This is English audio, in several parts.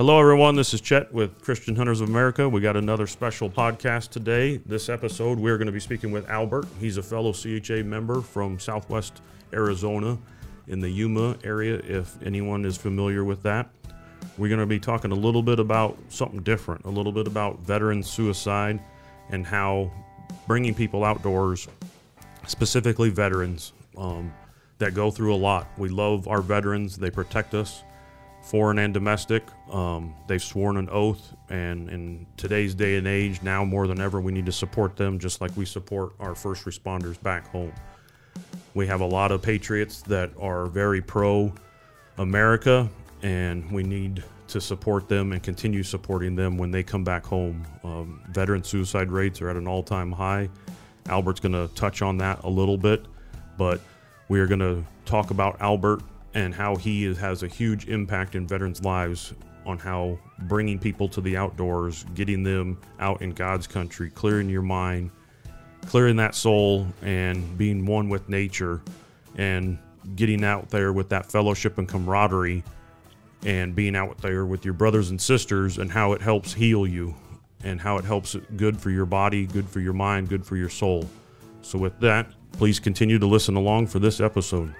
Hello, everyone. This is Chet with Christian Hunters of America. We got another special podcast today. This episode, we're going to be speaking with Albert. He's a fellow CHA member from Southwest Arizona in the Yuma area, if anyone is familiar with that. We're going to be talking a little bit about something different, a little bit about veteran suicide and how bringing people outdoors, specifically veterans, um, that go through a lot. We love our veterans, they protect us foreign and domestic. Um, they've sworn an oath, and in today's day and age, now more than ever, we need to support them just like we support our first responders back home. We have a lot of patriots that are very pro America, and we need to support them and continue supporting them when they come back home. Um, veteran suicide rates are at an all time high. Albert's going to touch on that a little bit, but we are going to talk about Albert and how he has a huge impact in veterans' lives on how bringing people to the outdoors, getting them out in God's country, clearing your mind, clearing that soul, and being one with nature, and getting out there with that fellowship and camaraderie, and being out there with your brothers and sisters, and how it helps heal you, and how it helps good for your body, good for your mind, good for your soul. So, with that, please continue to listen along for this episode.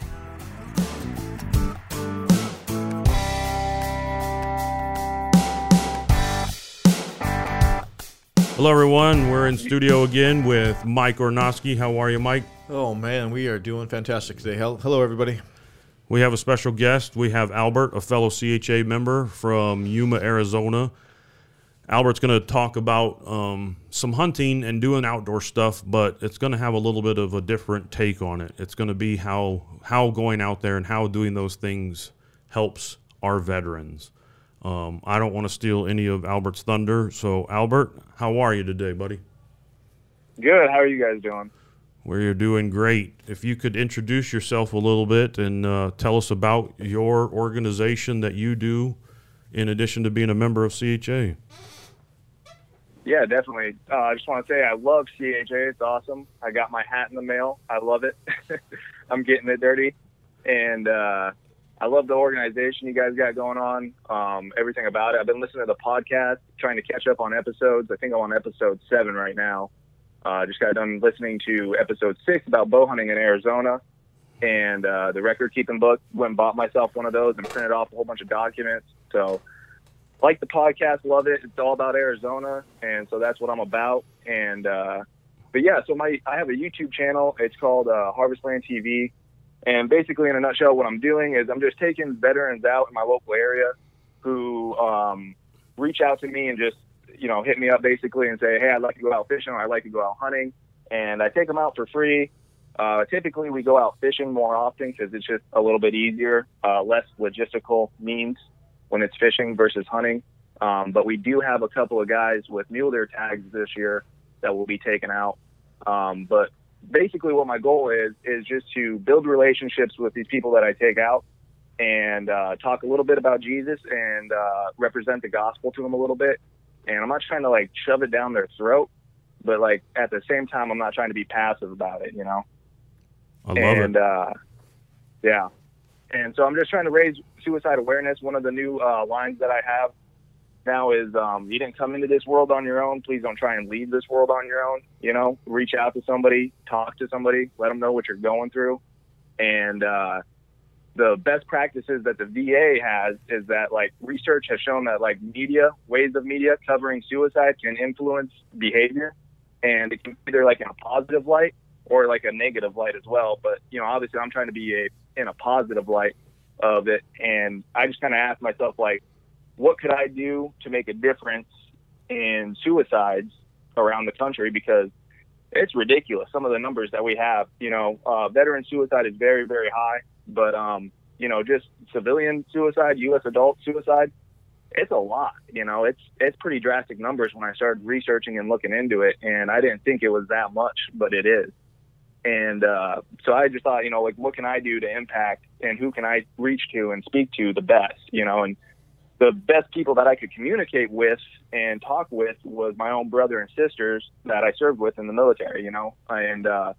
Hello, everyone. We're in studio again with Mike Ornosky. How are you, Mike? Oh man, we are doing fantastic today. Hello, everybody. We have a special guest. We have Albert, a fellow CHA member from Yuma, Arizona. Albert's going to talk about um, some hunting and doing outdoor stuff, but it's going to have a little bit of a different take on it. It's going to be how how going out there and how doing those things helps our veterans. Um, I don't want to steal any of Albert's thunder. So, Albert, how are you today, buddy? Good. How are you guys doing? We're doing great. If you could introduce yourself a little bit and uh, tell us about your organization that you do, in addition to being a member of CHA. Yeah, definitely. Uh, I just want to say I love CHA. It's awesome. I got my hat in the mail. I love it. I'm getting it dirty, and uh, I love the organization you guys got going on, um, everything about it. I've been listening to the podcast, trying to catch up on episodes. I think I'm on episode seven right now. Uh, just got done listening to episode six about bow hunting in Arizona and uh, the record keeping book. Went and bought myself one of those and printed off a whole bunch of documents. So, like the podcast, love it. It's all about Arizona, and so that's what I'm about. And uh, but yeah, so my I have a YouTube channel. It's called uh, Harvestland TV. And basically, in a nutshell, what I'm doing is I'm just taking veterans out in my local area who um, reach out to me and just, you know, hit me up basically and say, hey, I'd like to go out fishing or I'd like to go out hunting. And I take them out for free. Uh, typically, we go out fishing more often because it's just a little bit easier, uh, less logistical means when it's fishing versus hunting. Um, but we do have a couple of guys with mule deer tags this year that will be taken out. Um, but basically what my goal is is just to build relationships with these people that I take out and uh, talk a little bit about Jesus and uh, represent the gospel to them a little bit. And I'm not trying to like shove it down their throat, but like at the same time, I'm not trying to be passive about it, you know. I love and, it. Uh, yeah, and so I'm just trying to raise suicide awareness. One of the new uh, lines that I have now is um, you didn't come into this world on your own. Please don't try and leave this world on your own. You know, reach out to somebody, talk to somebody, let them know what you're going through. And uh, the best practices that the VA has is that like research has shown that like media, ways of media covering suicide can influence behavior, and it can be either like in a positive light or like a negative light as well. But you know, obviously, I'm trying to be a in a positive light of it, and I just kind of ask myself like what could I do to make a difference in suicides around the country because it's ridiculous some of the numbers that we have. You know, uh, veteran suicide is very very high, but um, you know, just civilian suicide, U.S. adult suicide, it's a lot. You know, it's it's pretty drastic numbers when I started researching and looking into it, and I didn't think it was that much, but it is. And uh, so I just thought, you know, like what can I do to impact, and who can I reach to and speak to the best, you know, and the best people that I could communicate with and talk with was my own brother and sisters that I served with in the military, you know, and uh,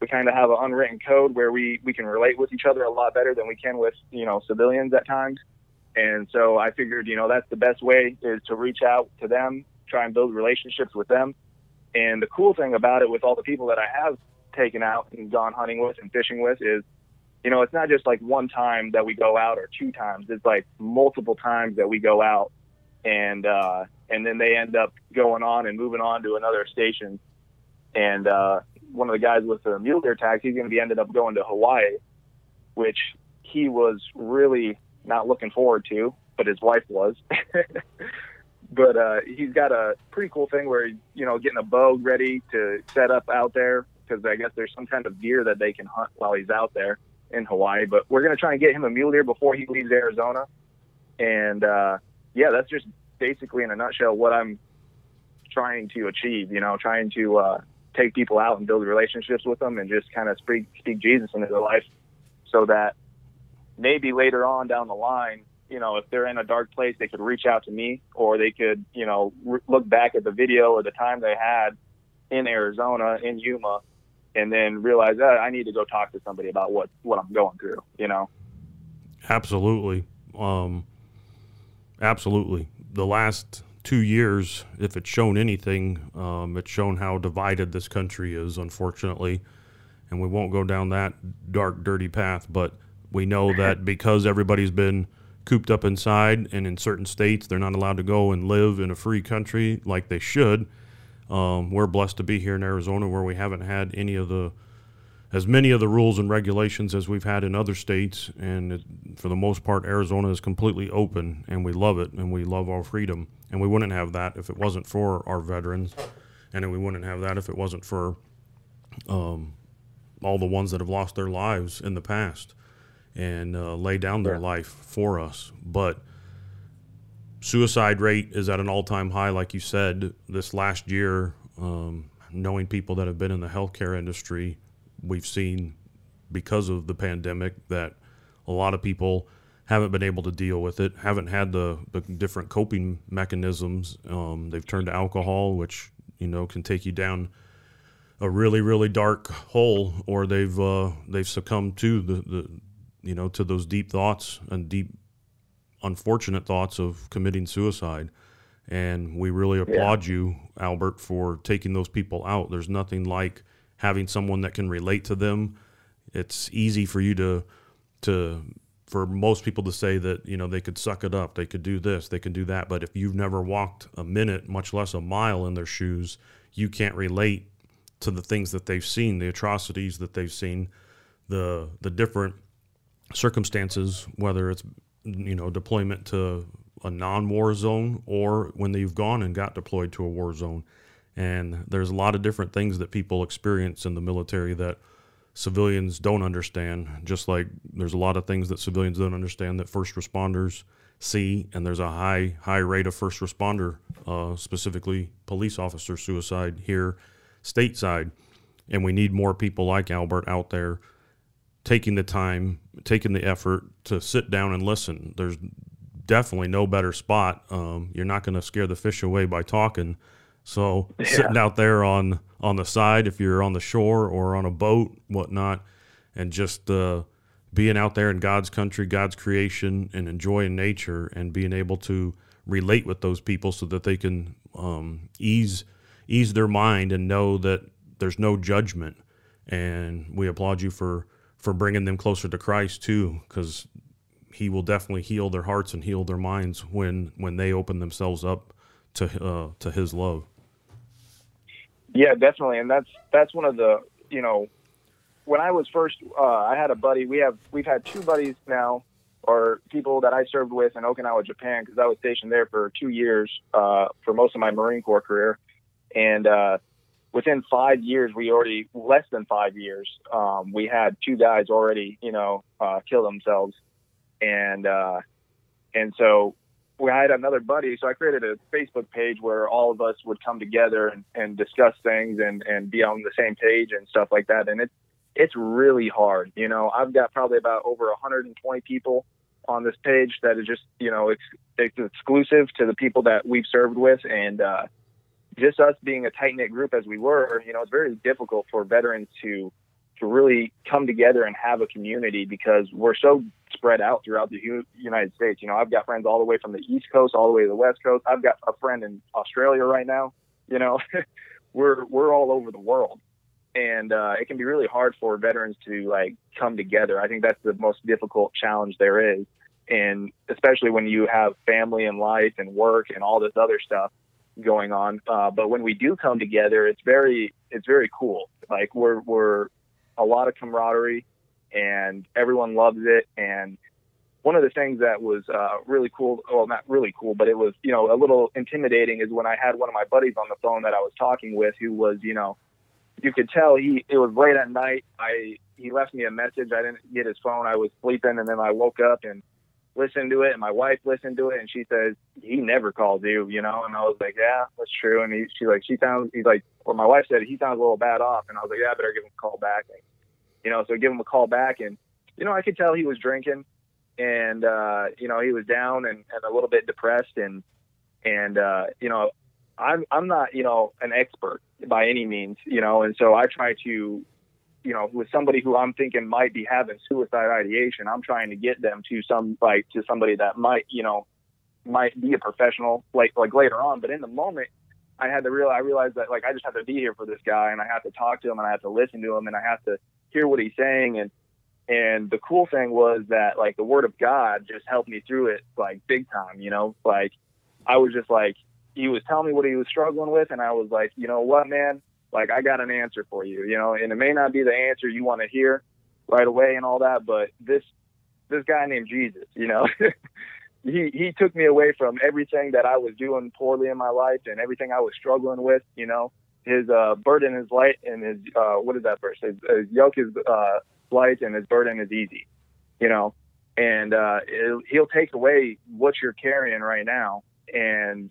we kind of have an unwritten code where we, we can relate with each other a lot better than we can with, you know, civilians at times. And so I figured, you know, that's the best way is to reach out to them, try and build relationships with them. And the cool thing about it with all the people that I have taken out and gone hunting with and fishing with is, you know, it's not just like one time that we go out or two times. It's like multiple times that we go out and uh and then they end up going on and moving on to another station. And uh one of the guys with the mule deer tags, he's going to be ended up going to Hawaii, which he was really not looking forward to, but his wife was. but uh, he's got a pretty cool thing where he's, you know, getting a bow ready to set up out there because I guess there's some kind of deer that they can hunt while he's out there in Hawaii. But we're going to try and get him a mule deer before he leaves Arizona. And uh, yeah, that's just basically in a nutshell what I'm trying to achieve. You know, trying to uh, take people out and build relationships with them and just kind of speak speak Jesus into their life, so that maybe later on down the line, you know, if they're in a dark place, they could reach out to me, or they could, you know, re- look back at the video or the time they had in Arizona in Yuma, and then realize that I need to go talk to somebody about what what I'm going through. You know. Absolutely. Um, absolutely. The last two years, if it's shown anything, um, it's shown how divided this country is, unfortunately. And we won't go down that dark, dirty path, but we know that because everybody's been cooped up inside and in certain states, they're not allowed to go and live in a free country like they should. Um, we're blessed to be here in Arizona where we haven't had any of the as many of the rules and regulations as we've had in other states, and it, for the most part, Arizona is completely open, and we love it, and we love our freedom, and we wouldn't have that if it wasn't for our veterans, and we wouldn't have that if it wasn't for um, all the ones that have lost their lives in the past and uh, lay down their Yeah. life for us. But suicide rate is at an all-time high, like you said. This last year, um, knowing people that have been in the healthcare industry, we've seen because of the pandemic that a lot of people haven't been able to deal with it, haven't had the, the different coping mechanisms. Um, they've turned to alcohol, which you know can take you down a really really dark hole, or they've uh, they've succumbed to the, the you know to those deep thoughts and deep unfortunate thoughts of committing suicide. And we really applaud you, Albert, for taking those people out. There's nothing like having someone that can relate to them. It's easy for you to to for most people to say that you know they could suck it up, they could do this, they could do that. But if you've never walked a minute, much less a mile in their shoes, you can't relate to the things that they've seen, the atrocities that they've seen, the the different circumstances, whether it's you know deployment to a non-war zone or when they've gone and got deployed to a war zone. And there's a lot of different things that people experience in the military that civilians don't understand. Just like there's a lot of things that civilians don't understand that first responders see, and there's a high high rate of first responder, uh, specifically police officer suicide here stateside. And we need more people like Albert out there taking the time, taking the effort to sit down and listen. There's definitely no better spot. Um, you're not going to scare the fish away by talking. So sitting out there on on the side, if you're on the shore or on a boat, whatnot, and just uh, being out there in God's country, God's creation, and enjoying nature, and being able to relate with those people so that they can um, ease ease their mind and know that there's no judgment. And we applaud you for for bringing them closer to Christ too, because He will definitely heal their hearts and heal their minds when when they open themselves up to uh, to His love. Yeah, definitely, and that's that's one of the you know when I was first, uh, I had a buddy. We have we've had two buddies now, or people that I served with in Okinawa, Japan, because I was stationed there for two years uh, for most of my Marine Corps career, and uh, within five years, we already less than five years, um, we had two guys already, you know, uh, kill themselves, and uh, and so we had another buddy, so I created a Facebook page where all of us would come together and, and discuss things and, and be on the same page and stuff like that. And it's it's really hard. You know, I've got probably about over 120 people on this page that is just you know it's, it's exclusive to the people that we've served with, and uh, just us being a tight knit group as we were. You know, it's very difficult for veterans to to really come together and have a community because we're so spread out throughout the United States. You know, I've got friends all the way from the East Coast all the way to the West Coast. I've got a friend in Australia right now. You know, we're we're all over the world, and uh, it can be really hard for veterans to like come together. I think that's the most difficult challenge there is, and especially when you have family and life and work and all this other stuff going on. Uh, but when we do come together, it's very it's very cool. Like we're we're a lot of camaraderie, and everyone loves it. And one of the things that was uh, really cool, well, not really cool, but it was you know a little intimidating, is when I had one of my buddies on the phone that I was talking with, who was you know you could tell he it was late at night. I he left me a message. I didn't get his phone. I was sleeping, and then I woke up and listened to it, and my wife listened to it, and she says he never calls you, you know. And I was like, yeah, that's true. And he, she like, she sounds, he's like, or my wife said he sounds a little bad off, and I was like, yeah, I better give him a call back. And, you know, so give him a call back, and you know, I could tell he was drinking, and uh, you know, he was down and, and a little bit depressed, and and uh, you know, I'm I'm not you know an expert by any means, you know, and so I try to you know, with somebody who I'm thinking might be having suicide ideation, I'm trying to get them to some like to somebody that might, you know, might be a professional like like later on. But in the moment, I had to real I realized that like I just have to be here for this guy and I have to talk to him and I have to listen to him and I have to hear what he's saying. And and the cool thing was that like the word of God just helped me through it like big time, you know, like I was just like he was telling me what he was struggling with and I was like, you know what, man, like I got an answer for you, you know, and it may not be the answer you want to hear right away and all that, but this this guy named Jesus, you know, he he took me away from everything that I was doing poorly in my life and everything I was struggling with, you know. His uh, burden is light and his uh, what is that verse? His, his yoke is uh, light and his burden is easy, you know. And uh, he'll take away what you're carrying right now and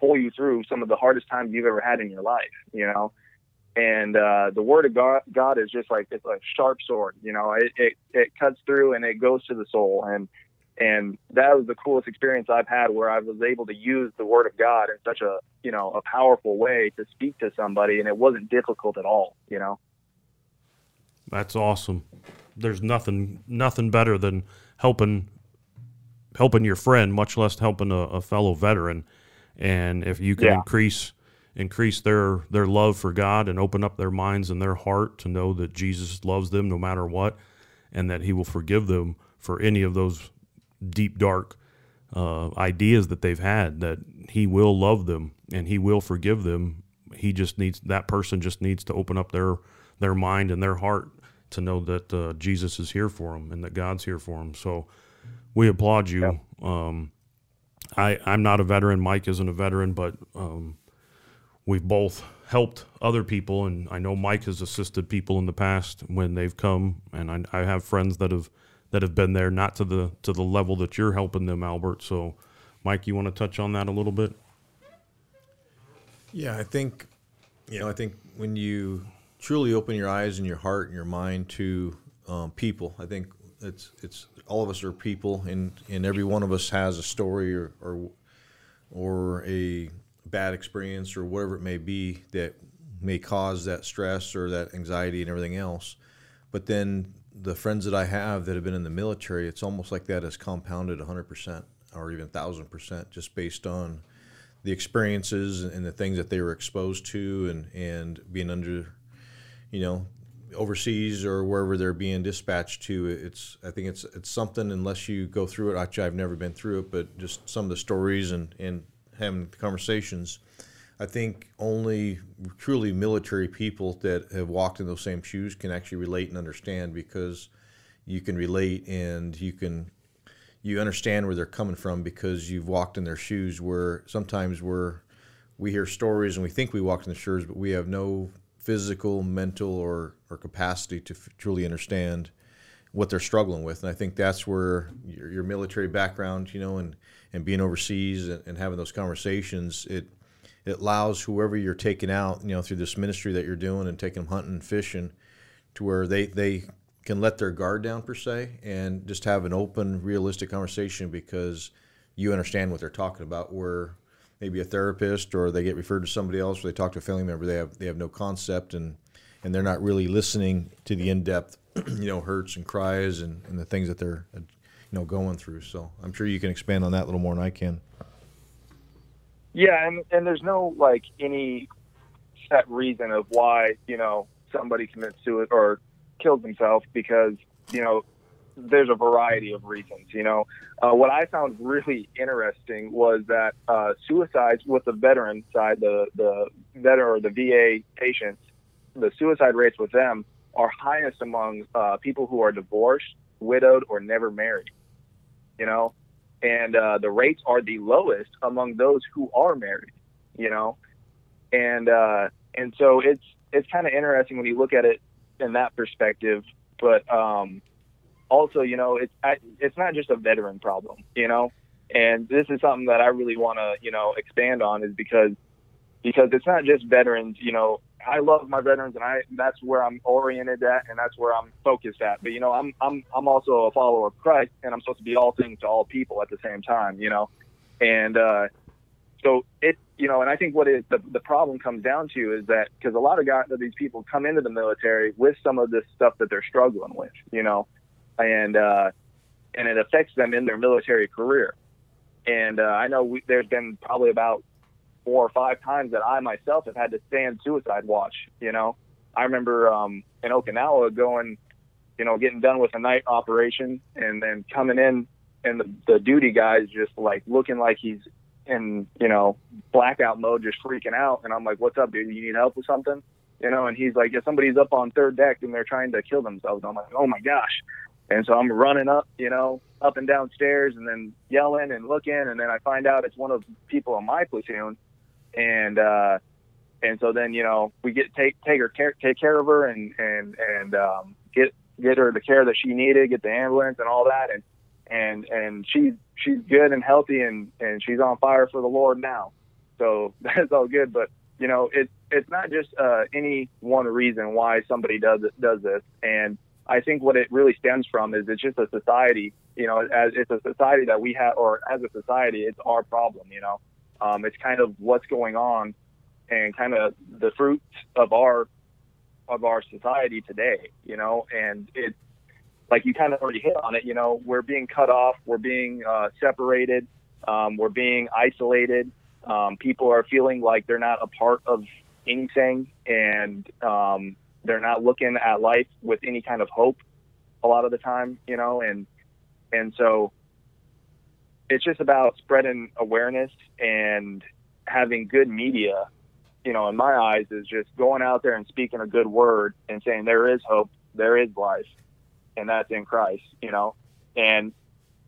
pull you through some of the hardest times you've ever had in your life, you know. And uh, the word of God, God is just like it's a sharp sword, you know. It, it it cuts through and it goes to the soul, and and that was the coolest experience I've had where I was able to use the word of God in such a you know a powerful way to speak to somebody, and it wasn't difficult at all, you know. That's awesome. There's nothing nothing better than helping helping your friend, much less helping a, a fellow veteran and if you can yeah. increase increase their their love for God and open up their minds and their heart to know that Jesus loves them no matter what, and that He will forgive them for any of those deep dark uh, ideas that they've had. That He will love them and He will forgive them. He just needs that person just needs to open up their their mind and their heart to know that uh, Jesus is here for them and that God's here for them. So we applaud you. Yeah. Um, I, I'm not a veteran. Mike isn't a veteran, but um, we've both helped other people, and I know Mike has assisted people in the past when they've come, and I, I have friends that have that have been there, not to the to the level that you're helping them, Albert. So, Mike, you want to touch on that a little bit? Yeah, I think you know, I think when you truly open your eyes and your heart and your mind to um, people, I think it's it's all of us are people, and and every one of us has a story or or, or a bad experience or whatever it may be that may cause that stress or that anxiety and everything else. But then the friends that I have that have been in the military, it's almost like that is compounded 100% or even 1000% just based on the experiences and the things that they were exposed to and, and being under, you know, overseas or wherever they're being dispatched to. It's I think it's it's something unless you go through it. Actually, I've never been through it, but just some of the stories and and having conversations. I think only truly military people that have walked in those same shoes can actually relate and understand because you can relate and you can you understand where they're coming from because you've walked in their shoes where sometimes we're we hear stories and we think we walked in the shoes but we have no physical, mental, or, or capacity to truly understand what they're struggling with. And I think that's where your, your military background, you know, and, and being overseas and, and, having those conversations, it it allows whoever you're taking out, you know, through this ministry that you're doing and taking them hunting and fishing, to where they they can let their guard down per se and just have an open, realistic conversation because you understand what they're talking about. Where maybe a therapist or they get referred to somebody else or they talk to a family member they have they have no concept and and they're not really listening to the in-depth you know hurts and cries and, and the things that they're uh, you know going through. So I'm sure you can expand on that a little more than I can. Yeah, and and there's no like any set reason of why you know somebody commits suicide or kills himself because you know there's a variety of reasons. You know, uh, what I found really interesting was that uh, suicides with the veteran side, the the veteran or the VA patients, the suicide rates with them are highest among uh, people who are divorced, widowed, or never married. You know, and uh, the rates are the lowest among those who are married. You know, and uh, and so it's it's kind of interesting when you look at it in that perspective. But um, also, you know, it's it's not just a veteran problem, you know, and this is something that I really want to you know expand on is because because it's not just veterans, you know. I love my veterans, and I that's where I'm oriented at, and that's where I'm focused at. But you know, I'm I'm I'm also a follower of Christ, and I'm supposed to be all things to all people at the same time, you know. And uh, so it, you know, and I think what it, the the problem comes down to is that because a lot of guys, these people come into the military with some of this stuff that they're struggling with, you know, and uh, and it affects them in their military career. And uh, I know we, there's been probably about four or five times that I myself have had to stand suicide watch. You know, I remember um, in Okinawa going, you know, getting done with a night operation and then coming in and the, the duty guy's just like looking like he's in, you know, blackout mode, just freaking out. And I'm like, what's up, dude? You need help with something? You know, and he's like, yeah, somebody's up on third deck and they're trying to kill themselves. I'm like, oh my gosh. And so I'm running up, you know, up and down stairs and then yelling and looking. And then I find out it's one of the people in my platoon and uh, and so then you know we get take take her care, take care of her and and and um, get get her the care that she needed, get the ambulance and all that, and and and she's she's good and healthy and and she's on fire for the Lord now. So that's all good, but you know it's it's not just uh, any one reason why somebody does does this, and I think what it really stems from is it's just a society, you know, as it's a society that we have, or as a society, it's our problem, you know. Um, it's kind of what's going on and kind of the fruits of our of our society today, you know, and it like you kind of already hit on it, you know, we're being cut off, we're being uh, separated, um, we're being isolated. Um, people are feeling like they're not a part of anything, and um, they're not looking at life with any kind of hope a lot of the time, you know, and and so it's just about spreading awareness and having good media you know in my eyes is just going out there and speaking a good word and saying there is hope there is life and that's in christ you know? And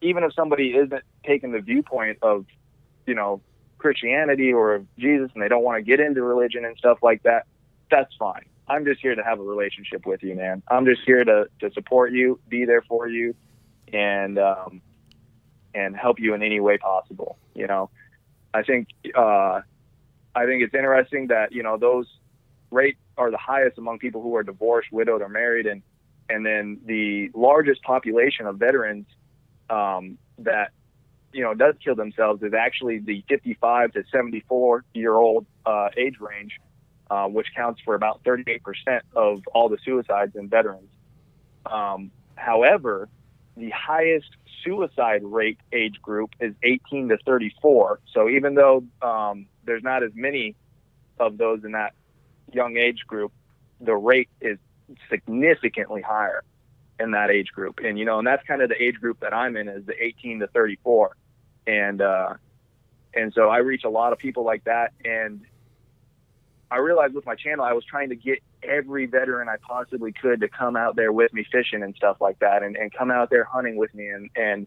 even if somebody isn't taking the viewpoint of you know christianity or jesus and they don't want to get into religion and stuff like that that's fine i'm just here to have a relationship with you man i'm just here to, to support you be there for you and um, and help you in any way possible. You know, I think uh, I think it's interesting that you know those rates are the highest among people who are divorced, widowed, or married, and and then the largest population of veterans um, that you know does kill themselves is actually the 55 to 74 year old uh, age range, uh, which counts for about 38 percent of all the suicides in veterans. Um, however, the highest suicide rate age group is 18 to 34. So even though um, there's not as many of those in that young age group, the rate is significantly higher in that age group. And you know, and that's kind of the age group that I'm in is the 18 to 34. And uh, and so I reach a lot of people like that. And I realized with my channel, I was trying to get every veteran I possibly could to come out there with me fishing and stuff like that, and, and come out there hunting with me, and and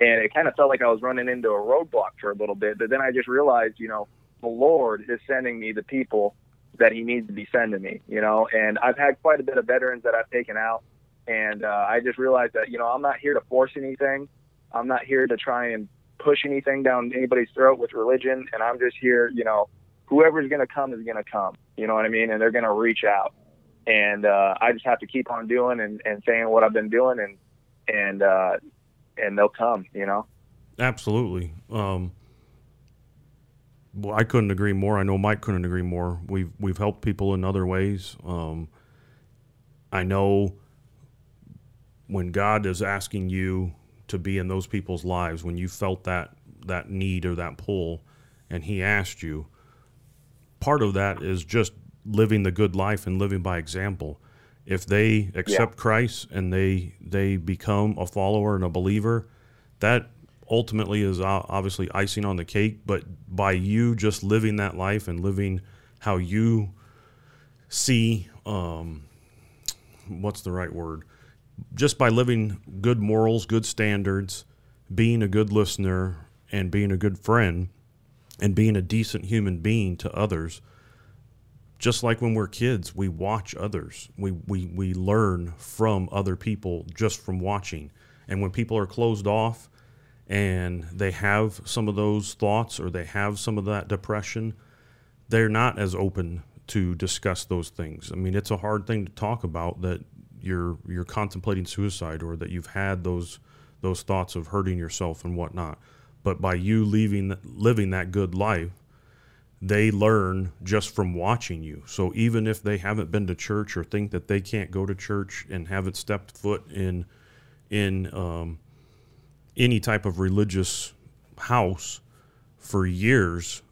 and it kind of felt like I was running into a roadblock for a little bit. But then I just realized, you know, the Lord is sending me the people that He needs to be sending me, you know. And I've had quite a bit of veterans that I've taken out, and uh, I just realized that you know I'm not here to force anything. I'm not here to try and push anything down anybody's throat with religion, and I'm just here, you know, whoever's going to come is going to come. You know what I mean? And they're going to reach out. And uh, I just have to keep on doing and, and saying what I've been doing, and and uh, and they'll come. You know. Absolutely. Um, well, I couldn't agree more. I know Mike couldn't agree more. We've we've helped people in other ways. Um, I know when God is asking you to be in those people's lives, when you felt that that need or that pull, and He asked you, part of that is just living the good life and living by example. If they accept yeah. Christ and they they become a follower and a believer, that ultimately is obviously icing on the cake. But by you just living that life and living how you see, um, what's the right word? Just by living good morals, good standards, being a good listener, and being a good friend, and being a decent human being to others just like when we're kids, we watch others. We, we, we learn from other people just from watching. And when people are closed off and they have some of those thoughts or they have some of that depression, they're not as open to discuss those things. I mean, it's a hard thing to talk about that you're you're contemplating suicide or that you've had those those thoughts of hurting yourself and whatnot. But by you leaving living that good life, they learn just from watching you. So even if they haven't been to church or think that they can't go to church and haven't stepped foot in in um, any type of religious house for years,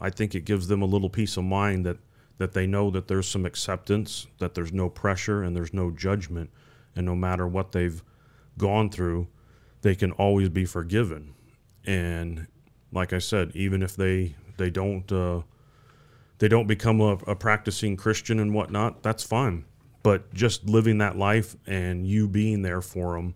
I think it gives them a little peace of mind that that they know that there's some acceptance, that there's no pressure and there's no judgment, and no matter what they've gone through, they can always be forgiven. And like I said, even if they they don't uh, they don't become a, a practicing Christian and whatnot. That's fine, but just living that life and you being there for them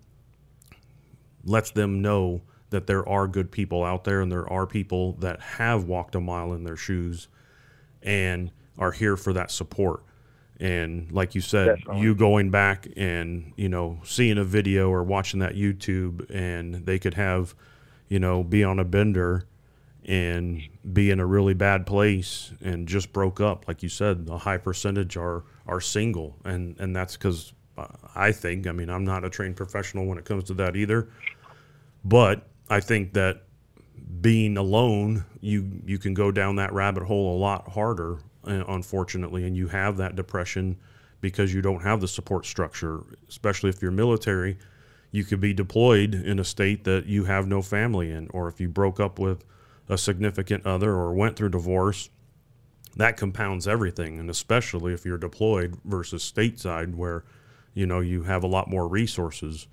lets them know that there are good people out there and there are people that have walked a mile in their shoes and are here for that support and like you said Definitely. you going back and you know seeing a video or watching that youtube and they could have you know be on a bender and be in a really bad place and just broke up. Like you said a high percentage are are single. And and that's because i think i mean i'm not a trained professional when it comes to that either. But i think that being alone you you can go down that rabbit hole a lot harder uh, unfortunately. And you have that depression because you don't have the support structure especially if you're military you could be deployed in a state that you have no family in or if you broke up with a significant other or went through divorce, that compounds everything. And especially if you're deployed versus stateside, where you know you have a lot more resources.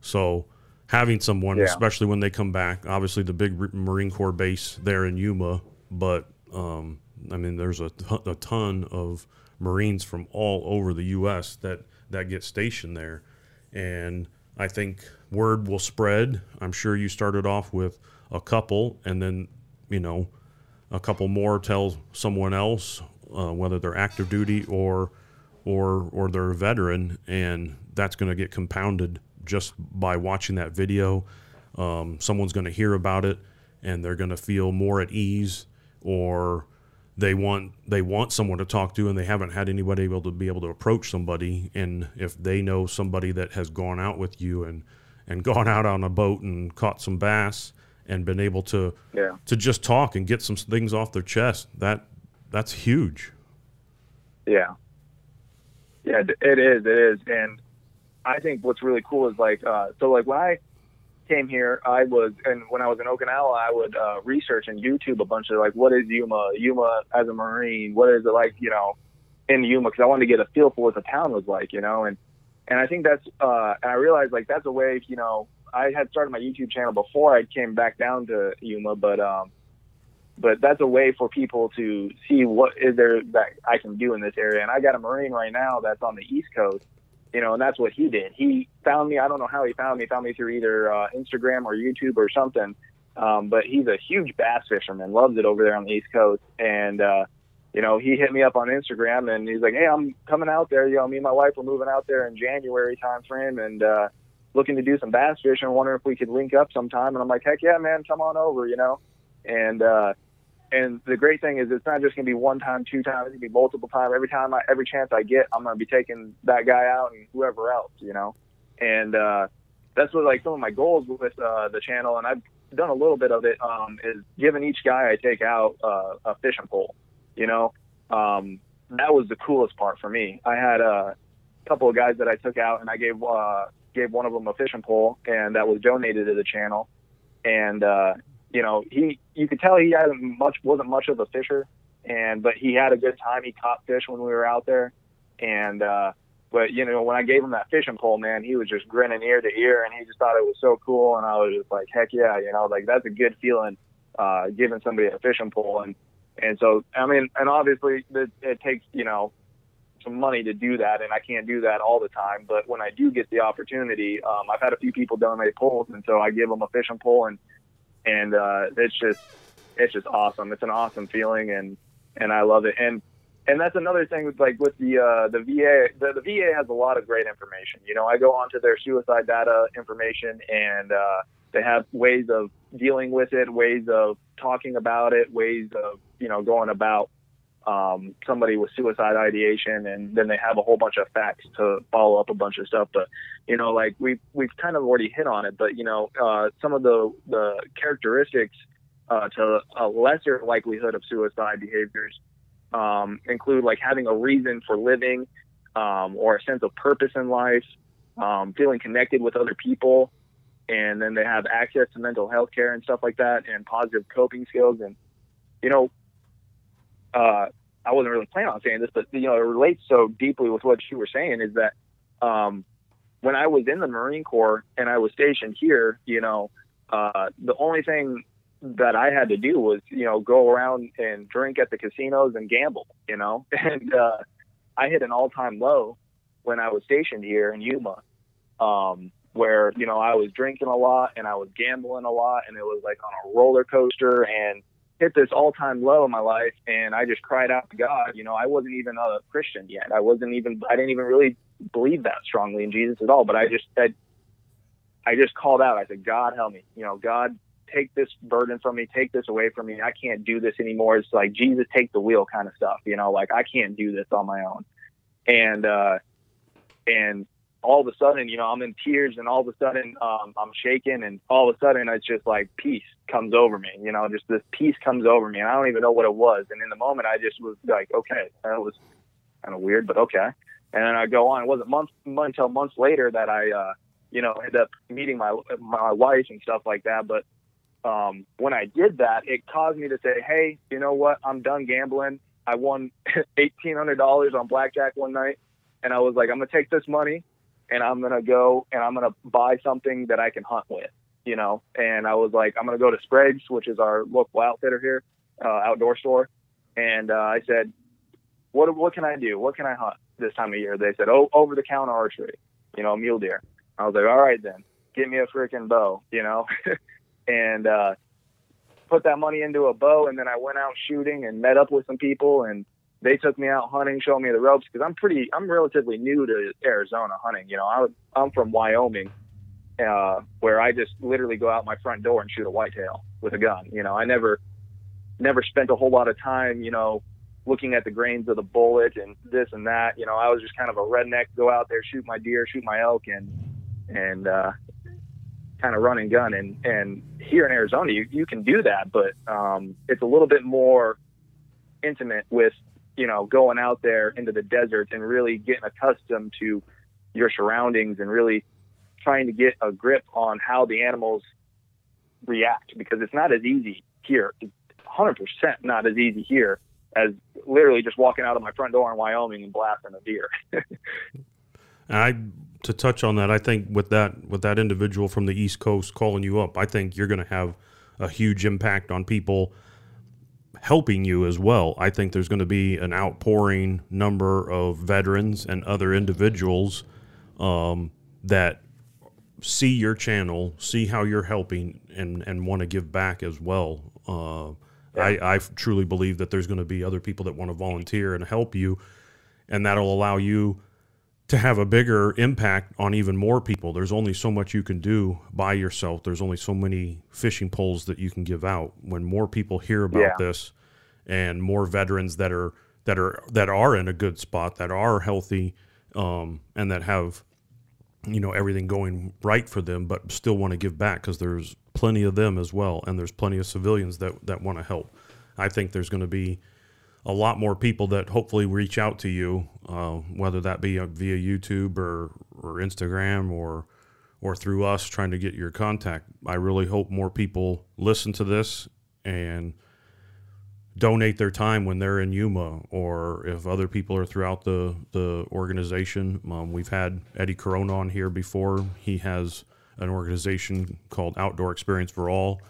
So having someone, yeah. especially when they come back, obviously the big Marine Corps base there in Yuma, but um, I mean there's a, a ton of Marines from all over the U.S. that that get stationed there, and I think word will spread. I'm sure you started off with a couple, and then you know, a couple more tell someone else, uh, whether they're active duty or or or they're a veteran, and that's going to get compounded just by watching that video. Um, someone's going to hear about it, and they're going to feel more at ease, or they want they want someone to talk to, and they haven't had anybody able to be able to approach somebody. And if they know somebody that has gone out with you and and gone out on a boat and caught some bass and been able to yeah. to just talk and get some things off their chest. That that's huge. Yeah. Yeah, it is. It is, and I think what's really cool is like uh, so like when I came here, I was and when I was in Okinawa, I would uh, research and YouTube a bunch of like what is Yuma, Yuma as a Marine, what is it like, you know, in Yuma because I wanted to get a feel for what the town was like, you know, and and I think that's uh, and I realized like that's a way, you know, I had started my YouTube channel before I came back down to Yuma, but um, but that's a way for people to see what is there that I can do in this area. And I got a Marine right now that's on the East Coast, you know, and that's what he did. He found me. I don't know how he found me. Found me through either uh, Instagram or YouTube or something. Um, but he's a huge bass fisherman, loves it over there on the East Coast, and uh, you know, he hit me up on Instagram and he's like, "Hey, I'm coming out there. You know, me and my wife are moving out there in January time frame, and uh, looking to do some bass fishing. Wondering if we could link up sometime. And I'm like, heck yeah, man, come on over, you know. And uh, and the great thing is, it's not just gonna be one time, two times. It's gonna be multiple times. Every time, I, every chance I get, I'm gonna be taking that guy out and whoever else, you know. And uh, that's what like some of my goals with uh, the channel, and I've done a little bit of it. Um, is giving each guy I take out uh, a fishing pole. You know, um, that was the coolest part for me. I had a couple of guys that I took out, and I gave uh, gave one of them a fishing pole, and that was donated to the channel. And uh, you know, he you could tell he hadn't much wasn't much of a fisher, and but he had a good time. He caught fish when we were out there, and uh, but you know, when I gave him that fishing pole, man, he was just grinning ear to ear, and he just thought it was so cool. And I was just like, heck yeah, you know, like that's a good feeling, uh, giving somebody a fishing pole. And and so I mean, and obviously it, it takes you know some money to do that, and I can't do that all the time. But when I do get the opportunity, um, I've had a few people donate poles, and so I give them a fishing pole, and and uh, it's just it's just awesome. It's an awesome feeling, and and I love it. And and that's another thing with like with the uh, the VA. The, the VA has a lot of great information. You know, I go onto their suicide data information, and uh, they have ways of dealing with it, ways of talking about it, ways of you know going about um, somebody with suicide ideation, and then they have a whole bunch of facts to follow up a bunch of stuff. But you know, like we've we've kind of already hit on it, but you know, uh, some of the the characteristics uh, to a lesser likelihood of suicide behaviors um, include like having a reason for living um, or a sense of purpose in life, um, feeling connected with other people, and then they have access to mental health care and stuff like that, and positive coping skills. And you know, uh, I wasn't really planning on saying this, but you know, it relates so deeply with what you were saying is that um, when I was in the Marine Corps and I was stationed here, you know, uh, the only thing that I had to do was, you know, go around and drink at the casinos and gamble, you know, and uh, I hit an all-time low when I was stationed here in Yuma, um, where you know I was drinking a lot and I was gambling a lot, and it was like on a roller coaster, and hit this all-time low in my life, and I just cried out to God. You know, I wasn't even a Christian yet. I wasn't even. I didn't even really believe that strongly in Jesus at all. But I just, I, I just called out. I said, God, help me. You know, God, take this burden from me, take this away from me. I can't do this anymore. It's like Jesus, take the wheel, kind of stuff. You know, like I can't do this on my own. And uh, and all of a sudden, you know, I'm in tears, and all of a sudden, um, I'm shaking, and all of a sudden, it's just like peace comes over me. You know, just this peace comes over me, and I don't even know what it was. And in the moment, I just was like, okay, that was kind of weird, but okay. And then I go on. It wasn't months until months later that I, uh, you know, ended up meeting my my wife and stuff like that. But um, when I did that, it caused me to say, hey, you know what? I'm done gambling. I won eighteen hundred dollars on blackjack one night, and I was like, I'm gonna take this money and I'm gonna go and I'm gonna buy something that I can hunt with, you know. And I was like, I'm gonna go to Sprague's, which is our local outfitter here, uh, outdoor store, and uh, I said, what what can I do? What can I hunt this time of year? They said, oh, over the counter archery, you know, mule deer. I was like, all right then, get me a freaking bow, you know, and uh, put that money into a bow, and then I went out shooting and met up with some people and they took me out hunting, showed me the ropes because I'm pretty, I'm relatively new to Arizona hunting. You know, I, I'm from Wyoming, uh, where I just literally go out my front door and shoot a whitetail with a gun. You know, I never, never spent a whole lot of time, you know, looking at the grains of the bullet and this and that. You know, I was just kind of a redneck, go out there, shoot my deer, shoot my elk, and and uh, kind of run and gun. And and here in Arizona, you you can do that, but um, it's a little bit more intimate with you know, going out there into the desert and really getting accustomed to your surroundings and really trying to get a grip on how the animals react because it's not as easy here. It's 100% not as easy here as literally just walking out of my front door in Wyoming and blasting a deer. I to touch on that, I think with that with that individual from the East Coast calling you up, I think you're going to have a huge impact on people helping you as well. I think there's going to be an outpouring number of veterans and other individuals um, that see your channel, see how you're helping, and and want to give back as well. Uh, yeah. I, I truly believe that there's going to be other people that want to volunteer and help you, and that'll allow you to have a bigger impact on even more people. There's only so much you can do by yourself. There's only so many fishing poles that you can give out. When more people hear about yeah. this and more veterans that are that are that are in a good spot, that are healthy, um, and that have you know everything going right for them, but still want to give back because there's plenty of them as well, and there's plenty of civilians that that want to help. I think there's going to be a lot more people that hopefully reach out to you, uh, whether that be via YouTube or, or Instagram or or through us trying to get your contact. I really hope more people listen to this and donate their time when they're in Yuma, or if other people are throughout the the organization. Um, we've had Eddie Corona on here before. He has an organization called Outdoor Experience for All,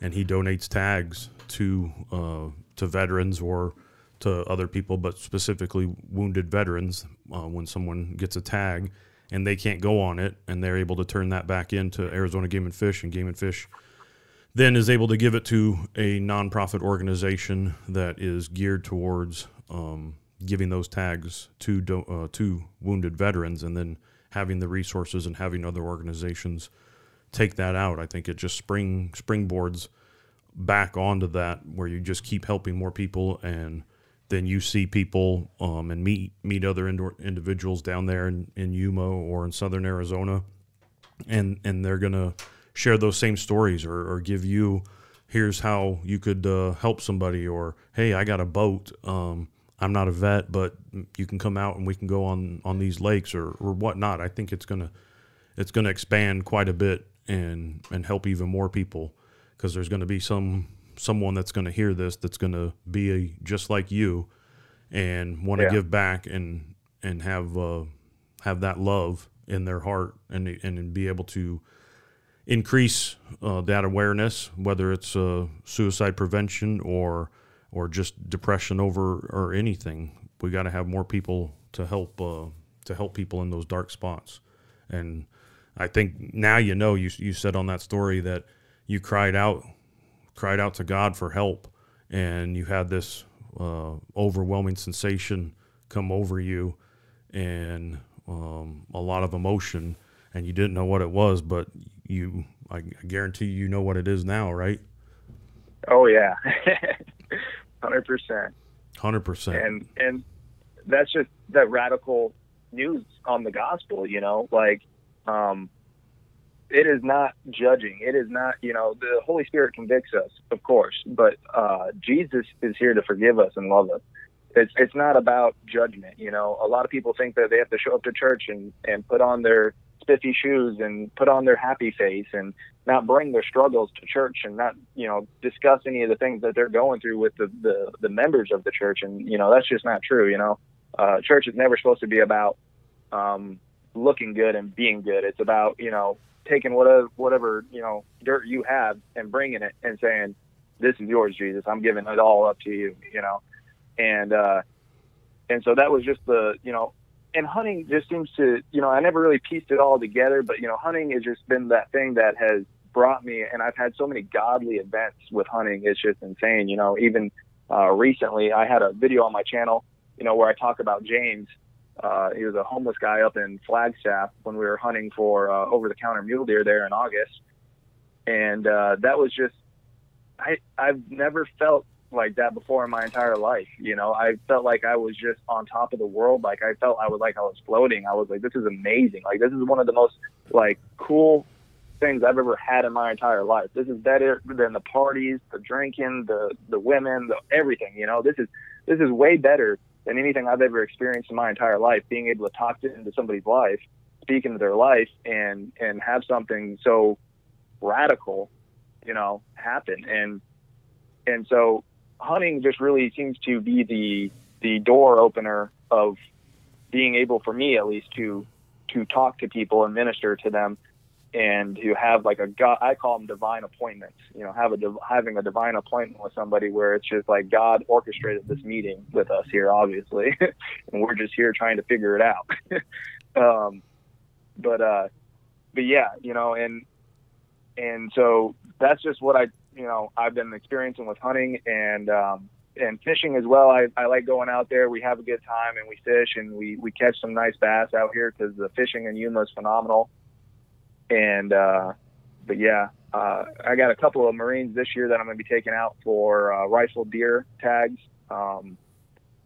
and he donates tags to uh, to veterans or to other people, but specifically wounded veterans. Uh, when someone gets a tag and they can't go on it, and they're able to turn that back into Arizona Game and Fish, and Game and Fish then is able to give it to a nonprofit organization that is geared towards um, giving those tags to do, uh, to wounded veterans, and then having the resources and having other organizations take that out. I think it just spring springboards back onto that where you just keep helping more people and then you see people um, and meet meet other indoor individuals down there in, in Yuma or in southern Arizona. And and they're gonna share those same stories or, or give you here's how you could uh, help somebody or hey i got a boat um, i'm not a vet but you can come out and we can go on on these lakes or, or whatnot. I think it's gonna it's gonna expand quite a bit and and help even more people because there's going to be some someone that's going to hear this that's going to be a, just like you and want to yeah. give back and and have uh, have that love in their heart and and be able to increase uh, that awareness, whether it's uh, suicide prevention or or just depression over or anything. We got to have more people to help uh, to help people in those dark spots. And I think now you know you you said on that story that you cried out cried out to God for help, and you had this uh, overwhelming sensation come over you, and um, a lot of emotion, and you didn't know what it was, but you I guarantee you know what it is now, right? Oh yeah, hundred percent. Hundred percent. And and that's just that radical news on the gospel. You know, like um, it is not judging. It is not you know the Holy Spirit convicts us, of course, but uh, Jesus is here to forgive us and love us. It's it's not about judgment. You know, a lot of people think that they have to show up to church and and put on their spiffy shoes and put on their happy face and not bring their struggles to church and not you know discuss any of the things that they're going through with the the, the members of the church and you know that's just not true you know uh, church is never supposed to be about um, looking good and being good it's about you know taking whatever whatever you know dirt you have and bringing it and saying this is yours jesus i'm giving it all up to you you know and uh and so that was just the you know and hunting just seems to, you know, I never really pieced it all together, but you know, hunting has just been that thing that has brought me, and I've had so many godly events with hunting. It's just insane. You know, even uh, recently, I had a video on my channel, you know, where I talk about James. Uh, he was a homeless guy up in Flagstaff when we were hunting for uh, over-the-counter mule deer there in August, and uh, that was just I I've never felt like that before in my entire life. You know, I felt like I was just on top of the world. Like I felt I was like I was floating. I was like, this is amazing. Like this is one of the most like cool things I've ever had in my entire life. This is better than the parties, the drinking, the the women, the everything. You know, this is this is way better than anything I've ever experienced in my entire life. Being able to talk to, into somebody's life, speak into their life, and and have something so radical, you know, happen. And and so hunting just really seems to be the the door opener of being able for me at least to to talk to people and minister to them and to have like a God, I call them divine appointments. You know, have a having a divine appointment with somebody where it's just like God orchestrated this meeting with us here, obviously, and we're just here trying to figure it out. um, but uh, but yeah, you know, and and so that's just what I you know I've been experiencing with hunting and um, and fishing as well. I, I like going out there. We have a good time and we fish and we we catch some nice bass out here because the fishing in Yuma is phenomenal. And uh, but yeah, uh, I got a couple of Marines this year that I'm going to be taking out for uh, rifle deer tags. Um,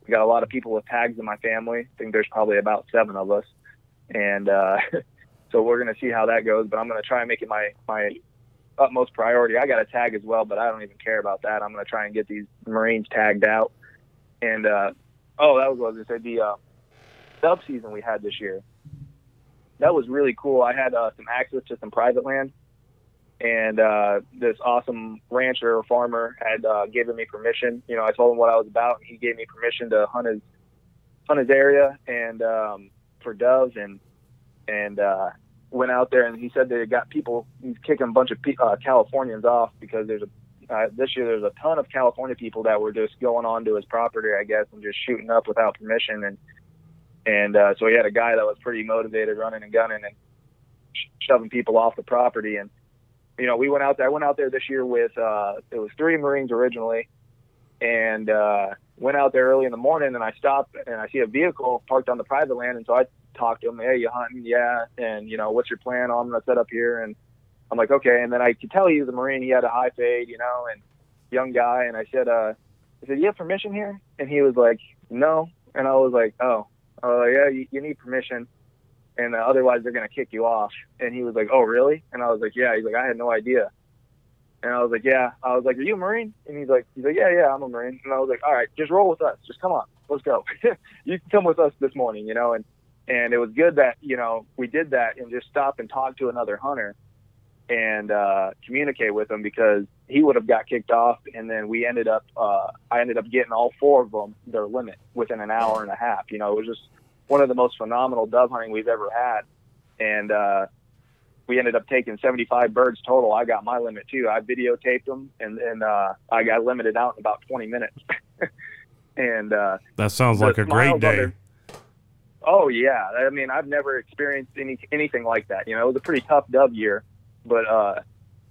we got a lot of people with tags in my family. I think there's probably about seven of us, and uh, so we're going to see how that goes. But I'm going to try and make it my my utmost priority. I got a tag as well, but I don't even care about that. I'm going to try and get these Marines tagged out. And uh, oh, that was what I was going to say. The uh, dove season we had this year. That was really cool. I had uh, some access to some private land, and uh, this awesome rancher or farmer had uh, given me permission. You know, I told him what I was about, and he gave me permission to hunt his hunt his area and um, for doves and and uh, went out there and he said they got people he's kicking a bunch of uh, Californians off because there's a uh, this year there's a ton of California people that were just going onto his property I guess and just shooting up without permission and and uh, so he had a guy that was pretty motivated running and gunning and shoving people off the property and you know we went out there I went out there this year with uh, it was three Marines originally and uh, went out there early in the morning and I stopped and I see a vehicle parked on the private land and so I talked to him, hey, you hunting? Yeah. And, you know, what's your plan? Oh, I'm to set up here. And I'm like, okay. And then I could tell he was a Marine. He had a high fade, you know, and young guy. And I said, uh, I said, you have permission here? And he was like, no. And I was like, oh, uh, yeah, you, you need permission. And uh, otherwise they're to kick you off. And he was like, oh, really? And I was like, yeah. He's like, I had no idea. And I was like, yeah. I was like, are you a Marine? And he's like, he's like, yeah, yeah, I'm a Marine. And I was like, all right, just roll with us. Just come on, let's go. you can come with us this morning, you know. And and it was good that you know we did that and just stop and talk to another hunter and uh, communicate with him because he would have got kicked off and then we ended up uh, I ended up getting all four of them their limit within an hour and a half. You know, it was just one of the most phenomenal dove hunting we've ever had, and uh, we ended up taking 75 birds total. I got my limit too. I videotaped them and then uh, I got limited out in about 20 minutes. and uh, that sounds like a great day. Oh yeah, I mean I've never experienced any anything like that. You know, it was a pretty tough dove year, but uh,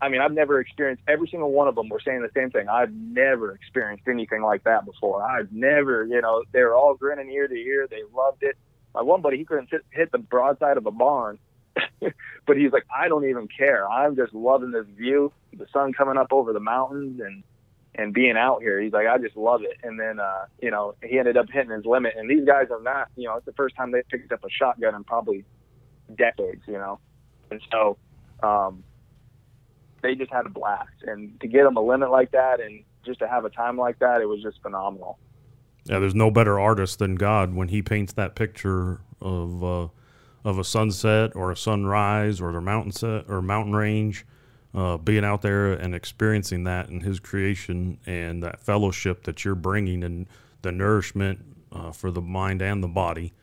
I mean I've never experienced every single one of them were saying the same thing. I've never experienced anything like that before. I've never, you know, they were all grinning ear to ear. They loved it. My one buddy he couldn't hit, hit the broadside of a barn, but he's like, I don't even care. I'm just loving this view, the sun coming up over the mountains, and and being out here. He's like, I just love it. And then, uh, you know, he ended up hitting his limit. And these guys are not, you know, it's the first time they picked up a shotgun in probably decades, you know. And so, um, they just had a blast. And to get them a limit like that and just to have a time like that, it was just phenomenal. Yeah, there's no better artist than God when he paints that picture of uh, of a sunset or a sunrise or a mountain set or mountain range uh, being out there and experiencing that in His creation and that fellowship that you're bringing and the nourishment uh, for the mind and the body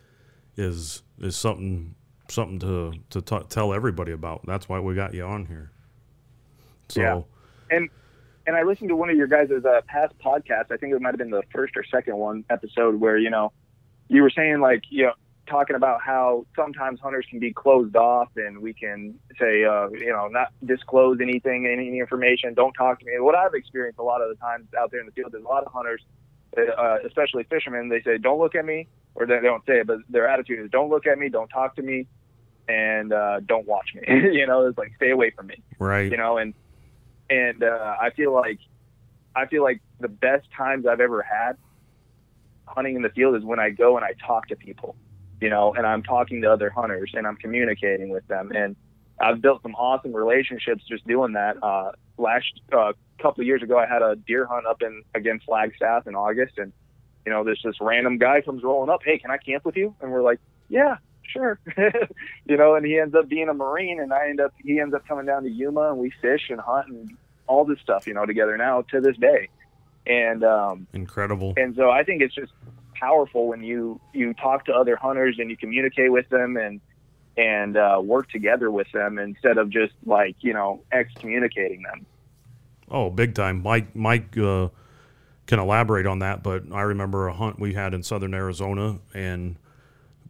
is is something something to to t- tell everybody about. That's why we got you on here. So, yeah. and and I listened to one of your guys' uh, past podcasts. I think it might have been the first or second one episode where you know you were saying like you know talking about how sometimes hunters can be closed off and we can say, uh, you know, not disclose anything, any information, don't talk to me. What I've experienced a lot of the times out there in the field, there's a lot of hunters, uh, especially fishermen, they say, don't look at me, or they don't say it, but their attitude is, don't look at me, don't talk to me, and uh, don't watch me. you know, it's like, stay away from me. Right. You know, and, and uh, I feel like, I feel like the best times I've ever had hunting in the field is when I go and I talk to people you know, and I'm talking to other hunters and I'm communicating with them. And I've built some awesome relationships just doing that. Uh, last uh, couple of years ago, I had a deer hunt up in again Flagstaff in August, and you know, this this random guy comes rolling up. Hey, can I camp with you? And we're like, yeah, sure. you know, and he ends up being a Marine, and I end up he ends up coming down to Yuma, and we fish and hunt and all this stuff, you know, together now to this day. And um, incredible. And so I think it's just powerful when you you talk to other hunters and you communicate with them and and uh, work together with them instead of just like you know excommunicating them. Oh, big time! Mike Mike uh, can elaborate on that, but I remember a hunt we had in southern Arizona, and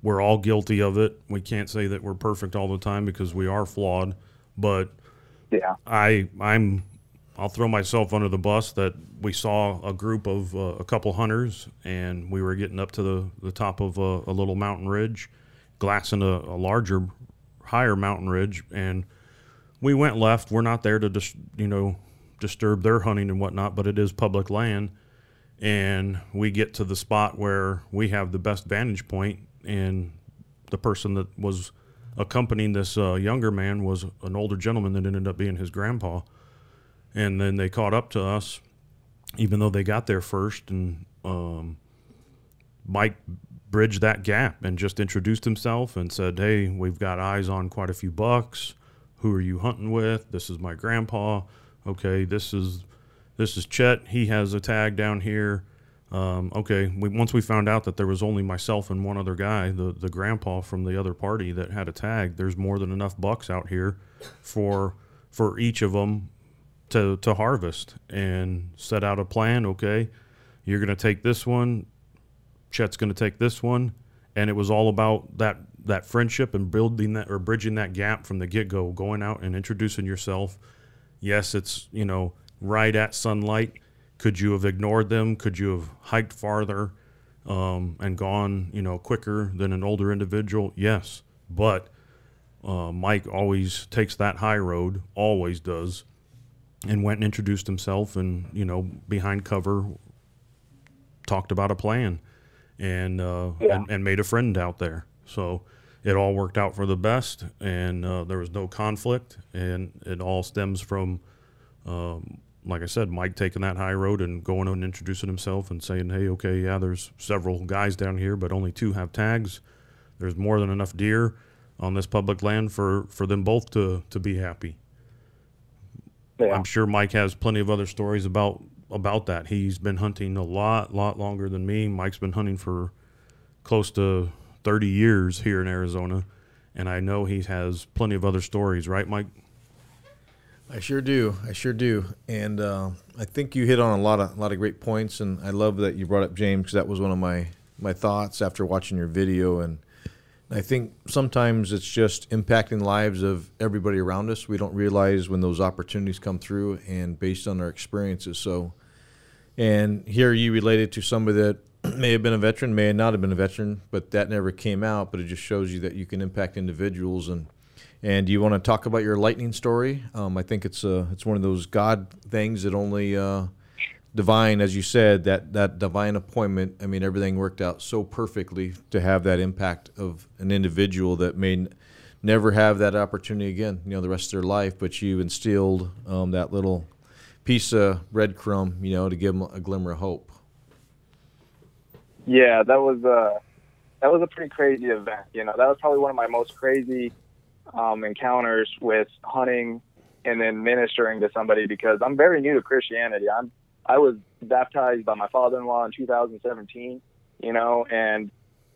we're all guilty of it. We can't say that we're perfect all the time because we are flawed, but yeah, I I'm I'll throw myself under the bus that we saw a group of uh, a couple hunters, and we were getting up to the, the top of a, a little mountain ridge, glassing a, a, larger, higher mountain ridge, and we went left. We're not there to just you know disturb their hunting and whatnot, but it is public land, and we get to the spot where we have the best vantage point, and the person that was accompanying this uh, younger man was an older gentleman that ended up being his grandpa and then they caught up to us, even though they got there first. And um, Mike bridged that gap and just introduced himself and said, "Hey, we've got eyes on quite a few bucks. Who are you hunting with? This is my grandpa. Okay, this is this is Chet. He has a tag down here. Um, okay, we, once we found out that there was only myself and one other guy, the the grandpa from the other party that had a tag. There's more than enough bucks out here for for each of them to to harvest and set out a plan. Okay, you're going to take this one. Chet's going to take this one, and it was all about that that friendship and building that or bridging that gap from the get go, going out and introducing yourself. Yes, it's you know right at sunlight. Could you have ignored them? Could you have hiked farther um, and gone you know quicker than an older individual? Yes, but uh, Mike always takes that high road, always does, and went and introduced himself, and you know behind cover talked about a plan, and uh, Yeah. and, and made a friend out there. So it all worked out for the best, and uh, there was no conflict, and it all stems from, um, like I said, Mike taking that high road and going on and introducing himself and saying, "Hey, okay, yeah, there's several guys down here, but only two have tags. There's more than enough deer on this public land for for them both to to be happy." Yeah. I'm sure Mike has plenty of other stories about about that. He's been hunting a lot, lot longer than me. Mike's been hunting for close to 30 years here in Arizona, and I know he has plenty of other stories, right, Mike? I sure do. I sure do. And uh, I think you hit on a lot of a lot of great points. And I love that you brought up James because that was one of my my thoughts after watching your video. And I think sometimes it's just impacting lives of everybody around us. We don't realize when those opportunities come through, and based on our experiences. So, and here you related to somebody that may have been a veteran, may not have been a veteran, but that never came out. But it just shows you that you can impact individuals and. And you want to talk about your lightning story? Um, I think it's uh, it's one of those God things that only uh, divine, as you said, that that divine appointment. I mean, everything worked out so perfectly to have that impact of an individual that may never have that opportunity again. You know, the rest of their life. But you instilled um, that little piece of breadcrumb, you know, to give them a glimmer of hope. Yeah, that was uh that was a pretty crazy event. You know, that was probably one of my most crazy um, encounters with hunting and then ministering to somebody because I'm very new to Christianity. I'm I was baptized by my father-in-law in 2017. You know, and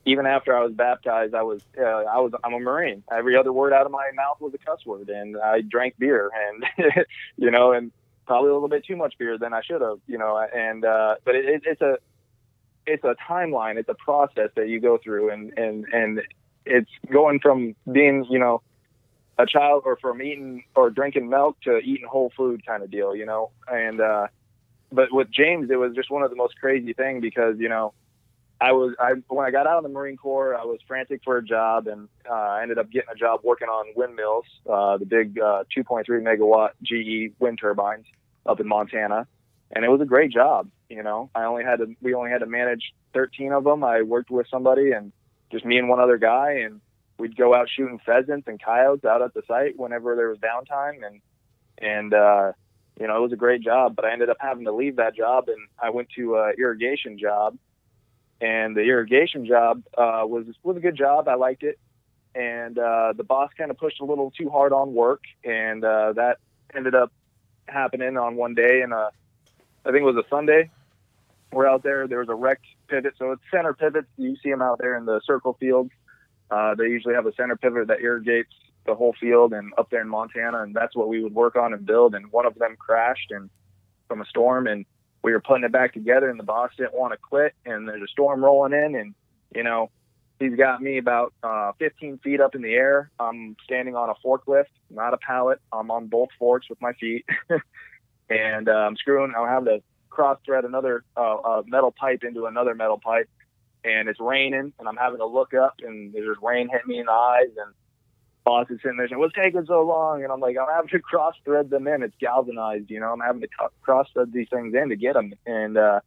even after I was baptized, I was uh, I was I'm a Marine. Every other word out of my mouth was a cuss word, and I drank beer, and you know, and probably a little bit too much beer than I should have. You know, and uh, but it, it, it's a it's a timeline, it's a process that you go through, and and and it's going from being you know a child or from eating or drinking milk to eating whole food kind of deal, you know, and uh, but with James, it was just one of the most crazy thing because you know I was I when I got out of the Marine Corps, I was frantic for a job, and uh, I ended up getting a job working on windmills, uh, the big uh, 2.3 megawatt GE wind turbines up in Montana, and it was a great job. You know, I only had to we only had to manage 13 of them. I worked with somebody, and just me and one other guy, and we'd go out shooting pheasants and coyotes out at the site whenever there was downtime, and and uh, you know it was a great job. But I ended up having to leave that job, and I went to a irrigation job and the irrigation job uh, was was a good job. I liked it, and uh, the boss kind of pushed a little too hard on work, and uh, that ended up happening on one day, and uh, I think it was a Sunday. We're out there. There was a wrecked pivot, so it's center pivots. You see them out there in the circle fields. Uh, they usually have a center pivot that irrigates the whole field, and up there in Montana, and that's what we would work on and build. And one of them crashed, and from a storm, and we were putting it back together and the boss didn't want to quit and there's a storm rolling in and you know he's got me about uh, 15 feet up in the air. I'm standing on a forklift not a pallet. I'm on both forks with my feet. And uh, i'm screwing i have to cross thread another uh, uh, metal pipe into another metal pipe and it's raining and i'm having to look up and there's rain hitting me in the eyes and boss is sitting there saying, "What's taking so long?" And I'm like, "I'm having to cross thread them in. It's galvanized, you know. I'm having to cross thread these things in to get them." And uh,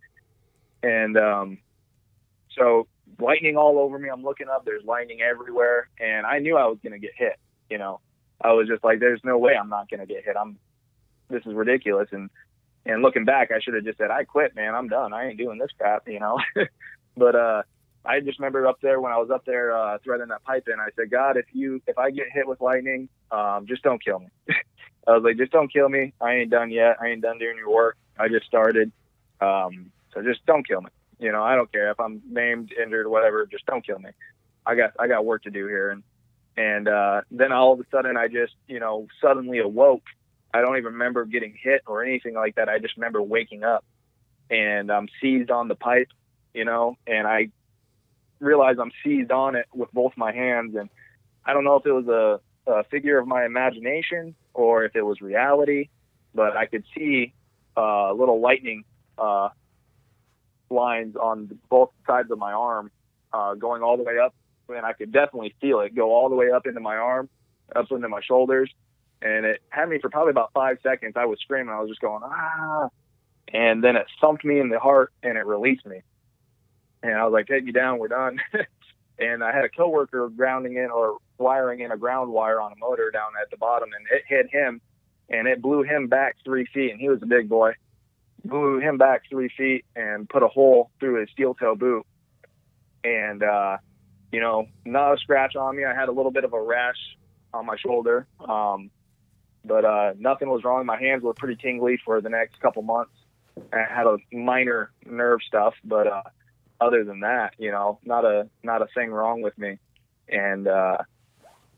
and um, so lightning all over me. I'm looking up. There's lightning everywhere, and I knew I was gonna get hit. You know, I was just like, "There's no way I'm not gonna get hit. I'm. This is ridiculous." And and looking back, I should have just said, "I quit, man. I'm done. I ain't doing this crap." You know. but uh, I just remember up there when I was up there uh, threading that pipe in. I said, God, if you if I get hit with lightning, um, just don't kill me. I was like, just don't kill me. I ain't done yet. I ain't done doing your work. I just started. Um, so just don't kill me. You know, I don't care if I'm maimed, injured, whatever. Just don't kill me. I got I got work to do here. And and uh, then all of a sudden, I just you know suddenly awoke. I don't even remember getting hit or anything like that. I just remember waking up and I'm seized on the pipe, you know, and I realize I'm seized on it with both my hands. And I don't know if it was a, a figure of my imagination or if it was reality, but I could see uh, little lightning uh, lines on both sides of my arm uh, going all the way up. And I could definitely feel it go all the way up into my arm, up into my shoulders. And it had me for probably about five seconds. I was screaming. I was just going, ah. And then it thumped me in the heart and it released me and I was like, take me down, we're done. and I had a coworker grounding in or wiring in a ground wire on a motor down at the bottom, and it hit him, and it blew him back three feet, and he was a big boy. Blew him back three feet and put a hole through his steel toe boot, and uh, you know, not a scratch on me. I had a little bit of a rash on my shoulder, um, but uh, nothing was wrong. My hands were pretty tingly for the next couple months. I had a minor nerve stuff, but uh, other than that, you know, not a not a thing wrong with me. And uh,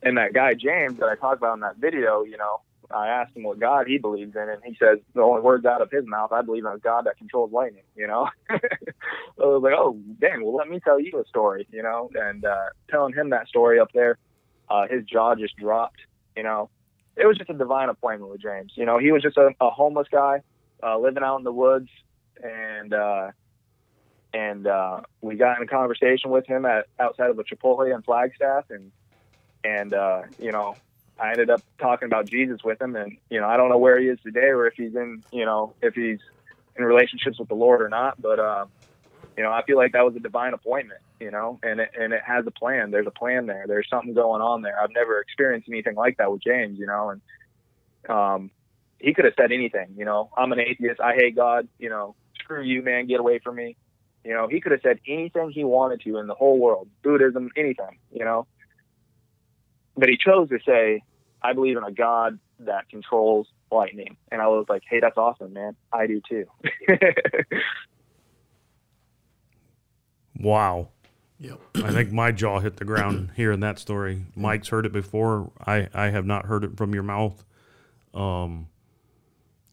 and that guy James that I talked about in that video, you know, I asked him what God he believes in, and he says the only words out of his mouth, I believe in a God that controls lightning. You know, I was like, oh dang, well let me tell you a story. You know, and uh, telling him that story up there, uh, his jaw just dropped. You know, it was just a divine appointment with James. You know, he was just a, a homeless guy uh, living out in the woods, and uh, and uh, we got in a conversation with him at outside of a Chipotle in Flagstaff, and and uh, you know, I ended up talking about Jesus with him, and you know, I don't know where he is today, or if he's in, you know, if he's in relationships with the Lord or not, but uh, you know, I feel like that was a divine appointment, you know, and it, and it has a plan. There's a plan there. There's something going on there. I've never experienced anything like that with James, you know, and um, he could have said anything, you know. I'm an atheist. I hate God. You know, screw you, man. Get away from me you know, he could have said anything he wanted to in the whole world, Buddhism, anything, you know. But he chose to say, I believe in a God that controls lightning. And I was like, hey, that's awesome, man. I do too. wow. Yep. I think my jaw hit the ground hearing that story. Mike's heard it before. I, I have not heard it from your mouth. Um,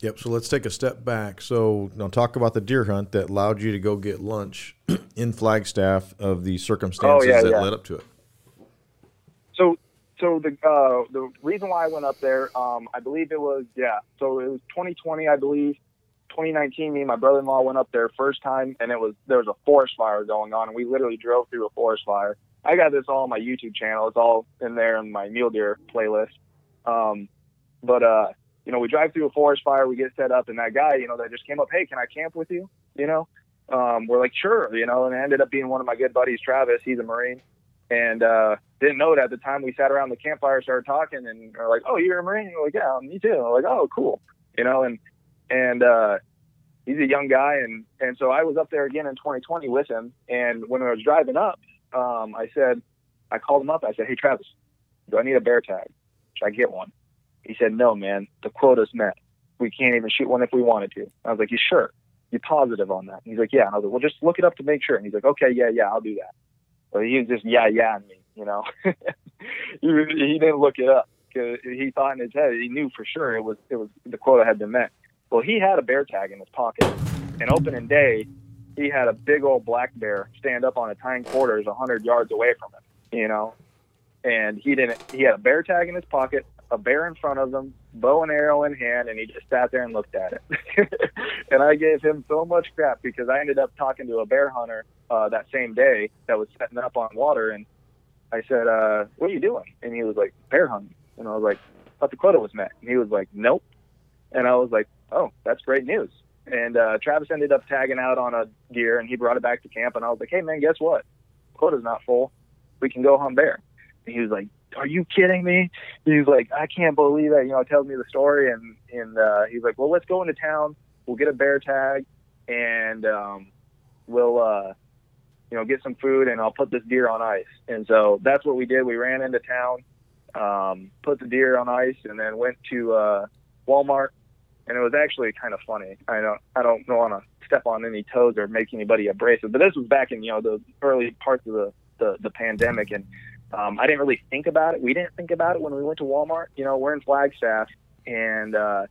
Yep. So let's take a step back. So now talk about the deer hunt that allowed you to go get lunch in Flagstaff of the circumstances oh, yeah, that yeah. led up to it. So, so the uh, the reason why I went up there, um, I believe it was yeah. So it was 2020, I believe. 2019, me and my brother-in-law went up there first time, and it was there was a forest fire going on, and we literally drove through a forest fire. I got this all on my YouTube channel. It's all in there in my mule deer playlist. Um, but uh, you know, we drive through a forest fire, we get set up, and that guy, you know, that just came up, hey, can I camp with you? You know, um, we're like, sure, you know, and it ended up being one of my good buddies, Travis. He's a Marine, and uh, didn't know it at the time. We sat around the campfire, started talking, and are like, oh, you're a Marine? And we're like, yeah, me too. Like, oh, cool, you know, and and uh, he's a young guy, and and so I was up there again in 2020 with him, and when I was driving up, um, I said, I called him up. I said, hey, Travis, do I need a bear tag? Should I get one? He said, no, man, the quota's met. We can't even shoot one if we wanted to. I was like, you sure? You positive on that? And he's like, yeah. And I was like, well, just look it up to make sure. And he's like, okay, yeah, yeah, I'll do that. But he was just yeah, yeah, me, you know. he, he didn't look it up because he thought in his head he knew for sure it was it was the quota had been met. Well, he had a bear tag in his pocket, and opening day, he had a big old black bear stand up on a tying quarters a hundred yards away from him, you know, and he didn't. He had a bear tag in his pocket, a bear in front of him, bow and arrow in hand, and he just sat there and looked at it. and I gave him so much crap because I ended up talking to a bear hunter uh, that same day that was setting up on water, and I said, uh, "What are you doing?" And he was like, "Bear hunting." And I was like, "Thought the quota was met." And he was like, "Nope." And I was like, "Oh, that's great news." And uh, Travis ended up tagging out on a deer, and he brought it back to camp. And I was like, "Hey, man, guess what? Quota's not full. We can go hunt bear." And he was like, are you kidding me? He's like, I can't believe that. You know, tells me the story, and and uh, he's like, well, let's go into town. We'll get a bear tag, and um, we'll uh, you know, get some food and I'll put this deer on ice. And so that's what we did. We ran into town, um, put the deer on ice, and then went to uh, Walmart. And it was actually kind of funny. I don't, I don't want to step on any toes or make anybody abrasive, but this was back in you know the early parts of the the, the pandemic, and um, I didn't really think about it. We didn't think about it when we went to Walmart. You know, we're in Flagstaff, and uh,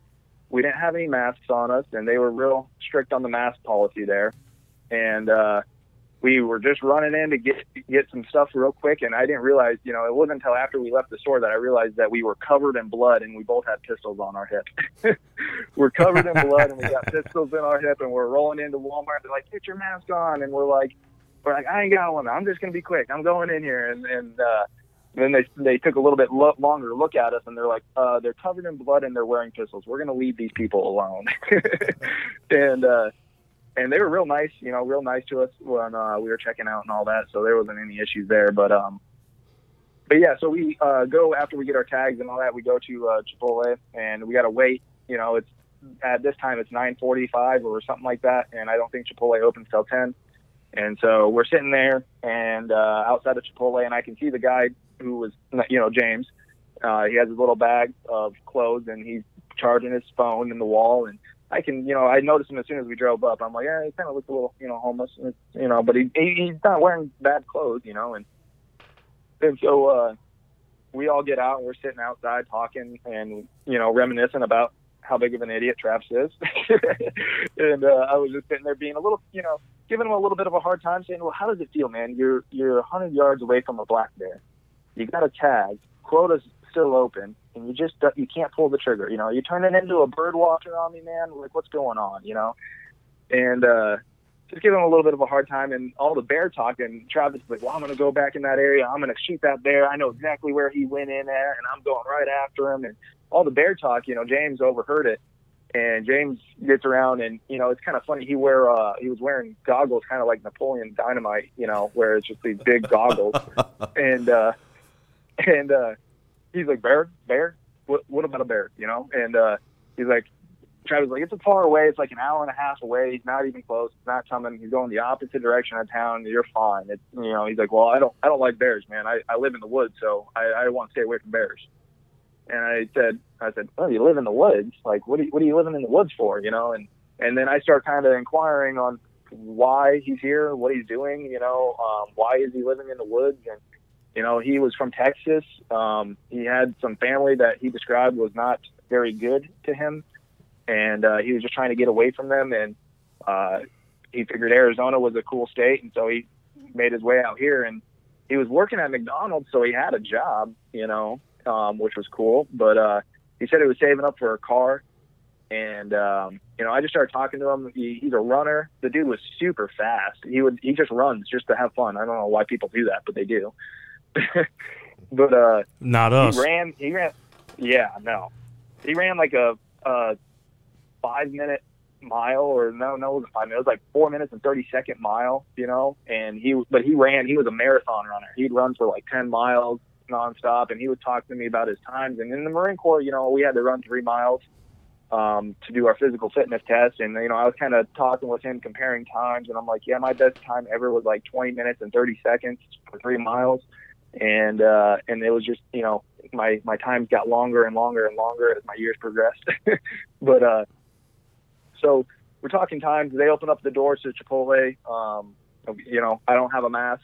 we didn't have any masks on us, and they were real strict on the mask policy there. And uh, we were just running in to get get some stuff real quick, and I didn't realize, you know, it wasn't until after we left the store that I realized that we were covered in blood, and we both had pistols on our hip. we're covered in blood, and we got pistols in our hip, and we're rolling into Walmart. And they're like, "Get your mask on," and we're like, "We're like, I ain't got one. I'm just gonna be quick. I'm going in here," and and uh, then they they took a little bit lo- longer to look at us, and they're like, uh, "They're covered in blood, and they're wearing pistols. We're gonna leave these people alone." and uh, and they were real nice, you know, real nice to us when uh, we were checking out and all that. So there wasn't any issues there. But um, but yeah, so we uh, go after we get our tags and all that. We go to uh, Chipotle and we got to wait. You know, it's at this time it's 9:45 or something like that, and I don't think Chipotle opens till 10. And so we're sitting there and uh, outside of Chipotle, and I can see the guy who was, you know, James. Uh, he has his little bag of clothes, and he's charging his phone in the wall, and I can, you know, I noticed him as soon as we drove up. I'm like, yeah, he kind of looks a little, you know, homeless, you know, but he, he he's not wearing bad clothes, you know, and and so uh, we all get out and we're sitting outside talking and you know reminiscing about how big of an idiot Travis is, and uh, I was just sitting there being a little, you know, giving him a little bit of a hard time, saying, well, how does it feel, man? You're you're 100 yards away from a black bear, you got a tag, quota's still open and you just you can't pull the trigger. You know, you're turning into a bird watcher on me, man. Like, what's going on? You know, and uh, just giving him a little bit of a hard time. And all the bear talk, and Travis is like, "Well, I'm going to go back in that area. I'm going to shoot that bear. I know exactly where he went in there, and I'm going right after him." And all the bear talk, you know, James overheard it. And James gets around, and you know it's kind of funny. He wear uh, he was wearing goggles, kind of like Napoleon Dynamite, you know, where it's just these big goggles, and uh, and uh, he's like, bear, bear. What, what about a bear? You know? And uh, he's like, Travis like, it's a far away. It's like an hour and a half away. He's not even close. He's not coming. He's going the opposite direction of town. You're fine. It's, you know, he's like, well, I don't, I don't like bears, man. I, I live in the woods, so I, I want to stay away from bears. And I said, I said, oh, you live in the woods. Like, what are you, what are you living in the woods for? You know? And, and then I start kind of inquiring on why he's here, what he's doing, you know, um, why is he living in the woods? And, you know, he was from Texas. Um, he had some family that he described was not very good to him, and uh, he was just trying to get away from them. And uh, he figured Arizona was a cool state, and so he made his way out here. And he was working at McDonald's, so he had a job, you know, um, which was cool. But uh, he said he was saving up for a car, and um, you know, I just started talking to him. He, he's a runner. The dude was super fast. He would he just runs just to have fun. I don't know why people do that, but they do. but uh, not us. He ran. He ran. Yeah, no. He ran like a, a five minute mile, or no, no, it was five minutes. It was like four minutes and thirty second mile. You know, and he but he ran. He was a marathon runner. He'd run for like ten miles nonstop, and he would talk to me about his times. And in the Marine Corps, you know, we had to run three miles um, to do our physical fitness test. And, you know, I was kind of talking with him, comparing times. And I'm like, yeah, my best time ever was like 20 minutes and 30 seconds for three miles and uh, and it was just you know my my times got longer and longer and longer as my years progressed. but uh, so we're talking times. They open up the doors to Chipotle. Um, you know, I don't have a mask.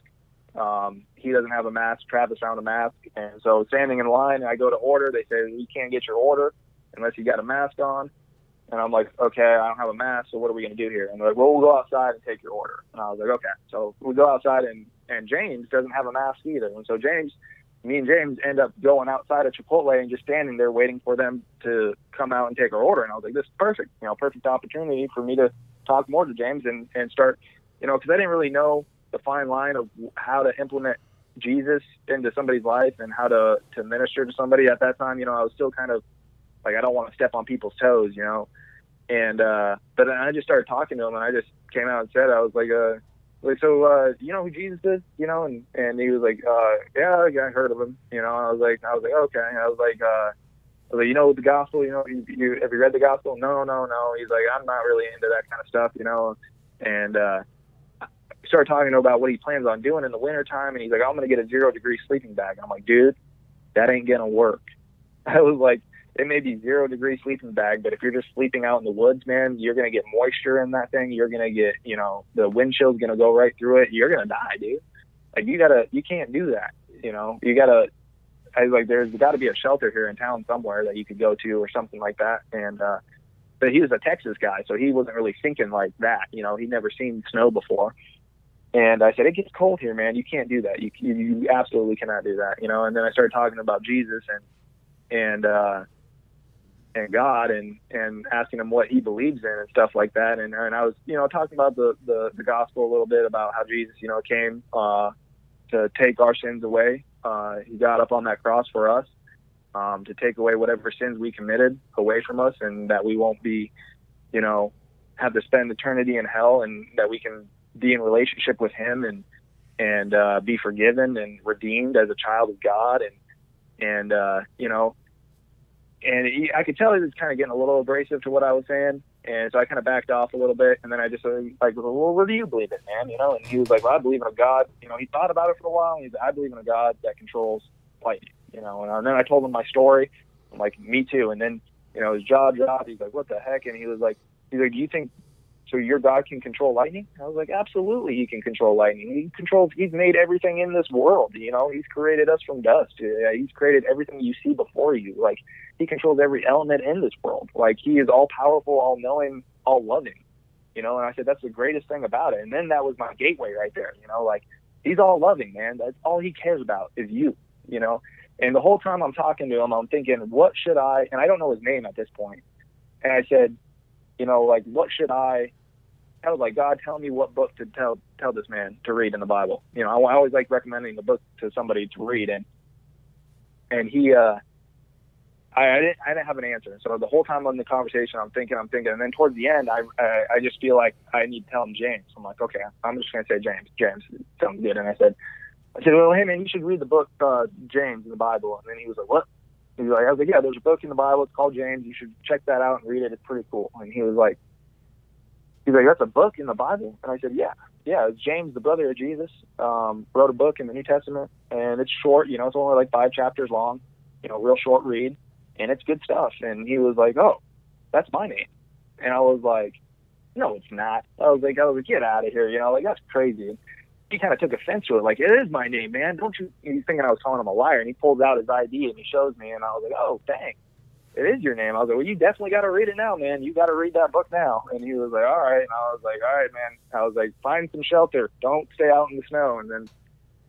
Um, he doesn't have a mask. Travis found a mask, and so standing in line, I go to order. They say you can't get your order unless you got a mask on. And I'm like, okay, I don't have a mask, so what are we going to do here? And they're like, well, we'll go outside and take your order. And I was like, okay. So we go outside and and James doesn't have a mask either. And so James, me and James end up going outside of Chipotle and just standing there waiting for them to come out and take our order. And I was like, this is perfect, you know, perfect opportunity for me to talk more to James and, and start, you know, because I didn't really know the fine line of how to implement Jesus into somebody's life and how to, to minister to somebody at that time. You know, I was still kind of like, I don't want to step on people's toes, you know. And, uh, but then I just started talking to him and I just came out and said, I was like, uh, like, so, uh, you know who Jesus is? You know, and, and he was like, uh, yeah, I heard of him. You know, I was like, I was like, okay. I was like, uh, I was like, you know the gospel, you know, you, you, have you read the gospel? No, no, no. He's like, I'm not really into that kind of stuff, you know. And, uh, started talking about what he plans on doing in the wintertime, and he's like, I'm going to get a zero degree sleeping bag. I'm like, dude, that ain't going to work. I was like, it may be zero degree sleeping bag, but if you're just sleeping out in the woods, man, you're going to get moisture in that thing. You're going to get, you know, the wind chill's going to go right through it. You're going to die, dude. Like, you got to, you can't do that. You know, you got to, I was like, there's got to be a shelter here in town somewhere that you could go to or something like that. And, uh, but he was a Texas guy, so he wasn't really thinking like that. You know, he'd never seen snow before. And I said, it gets cold here, man. You can't do that. You you absolutely cannot do that. You know. And then I started talking about Jesus and and uh, and God and and asking him what he believes in and stuff like that. And and I was you know talking about the the, the gospel a little bit about how Jesus you know came uh, to take our sins away. Uh, he got up on that cross for us um, to take away whatever sins we committed away from us, and that we won't be you know have to spend eternity in hell, and that we can be in relationship with Him and and uh, be forgiven and redeemed as a child of God, and and uh, you know, and he, I could tell he was kind of getting a little abrasive to what I was saying, and so I kind of backed off a little bit, and then I just uh, like, well, what do you believe in, man? You know, and he was like, well, I believe in a God. You know, he thought about it for a while, and he's I believe in a God that controls lightning. You know, and then I told him my story. I'm like, me too. And then, you know, his jaw dropped. He's like, what the heck? And he was like, he's like, do you think so your God can control lightning? I was like, absolutely, he can control lightning. He controls. He's made everything in this world. You know, he's created us from dust. He's created everything you see before you. Like he controls every element in this world. Like he is all powerful, all knowing, all loving. You know, and I said that's the greatest thing about it. And then that was my gateway right there. You know, like he's all loving, man. That's all he cares about is you. You know, and the whole time I'm talking to him, I'm thinking, what should I? And I don't know his name at this point. And I said, you know, like what should I I was like, God, tell me what book to tell tell this man to read in the Bible. You know, I, I always like recommending the book to somebody to read, and and he, uh, I, I didn't I didn't have an answer. So the whole time on the conversation, I'm thinking, I'm thinking, and then towards the end, I I, I just feel like I need to tell him James. I'm like, okay, I'm just gonna say James. James, something good. And I said, I said, well, hey man, you should read the book uh, James in the Bible. And then he was like, what? He was like, I was like, yeah, there's a book in the Bible. It's called James. You should check that out and read it. It's pretty cool. And he was like he's like, that's a book in the Bible? And I said, yeah, yeah. James, the brother of Jesus, um, wrote a book in the New Testament, and it's short. You know, it's only like five chapters long. You know, real short read, and it's good stuff. And he was like, oh, that's my name. And I was like, no, it's not. I was like, I was like, get out of here. You know, like that's crazy. He kind of took offense to it, like it is my name, man. Don't you? He's thinking I was calling him a liar, and he pulls out his ID and he shows me, and I was like, oh, dang it is your name. I was like, well, you definitely got to read it now, man. You got to read that book now. And he was like, all right. And I was like, all right, man. I was like, find some shelter. Don't stay out in the snow. And then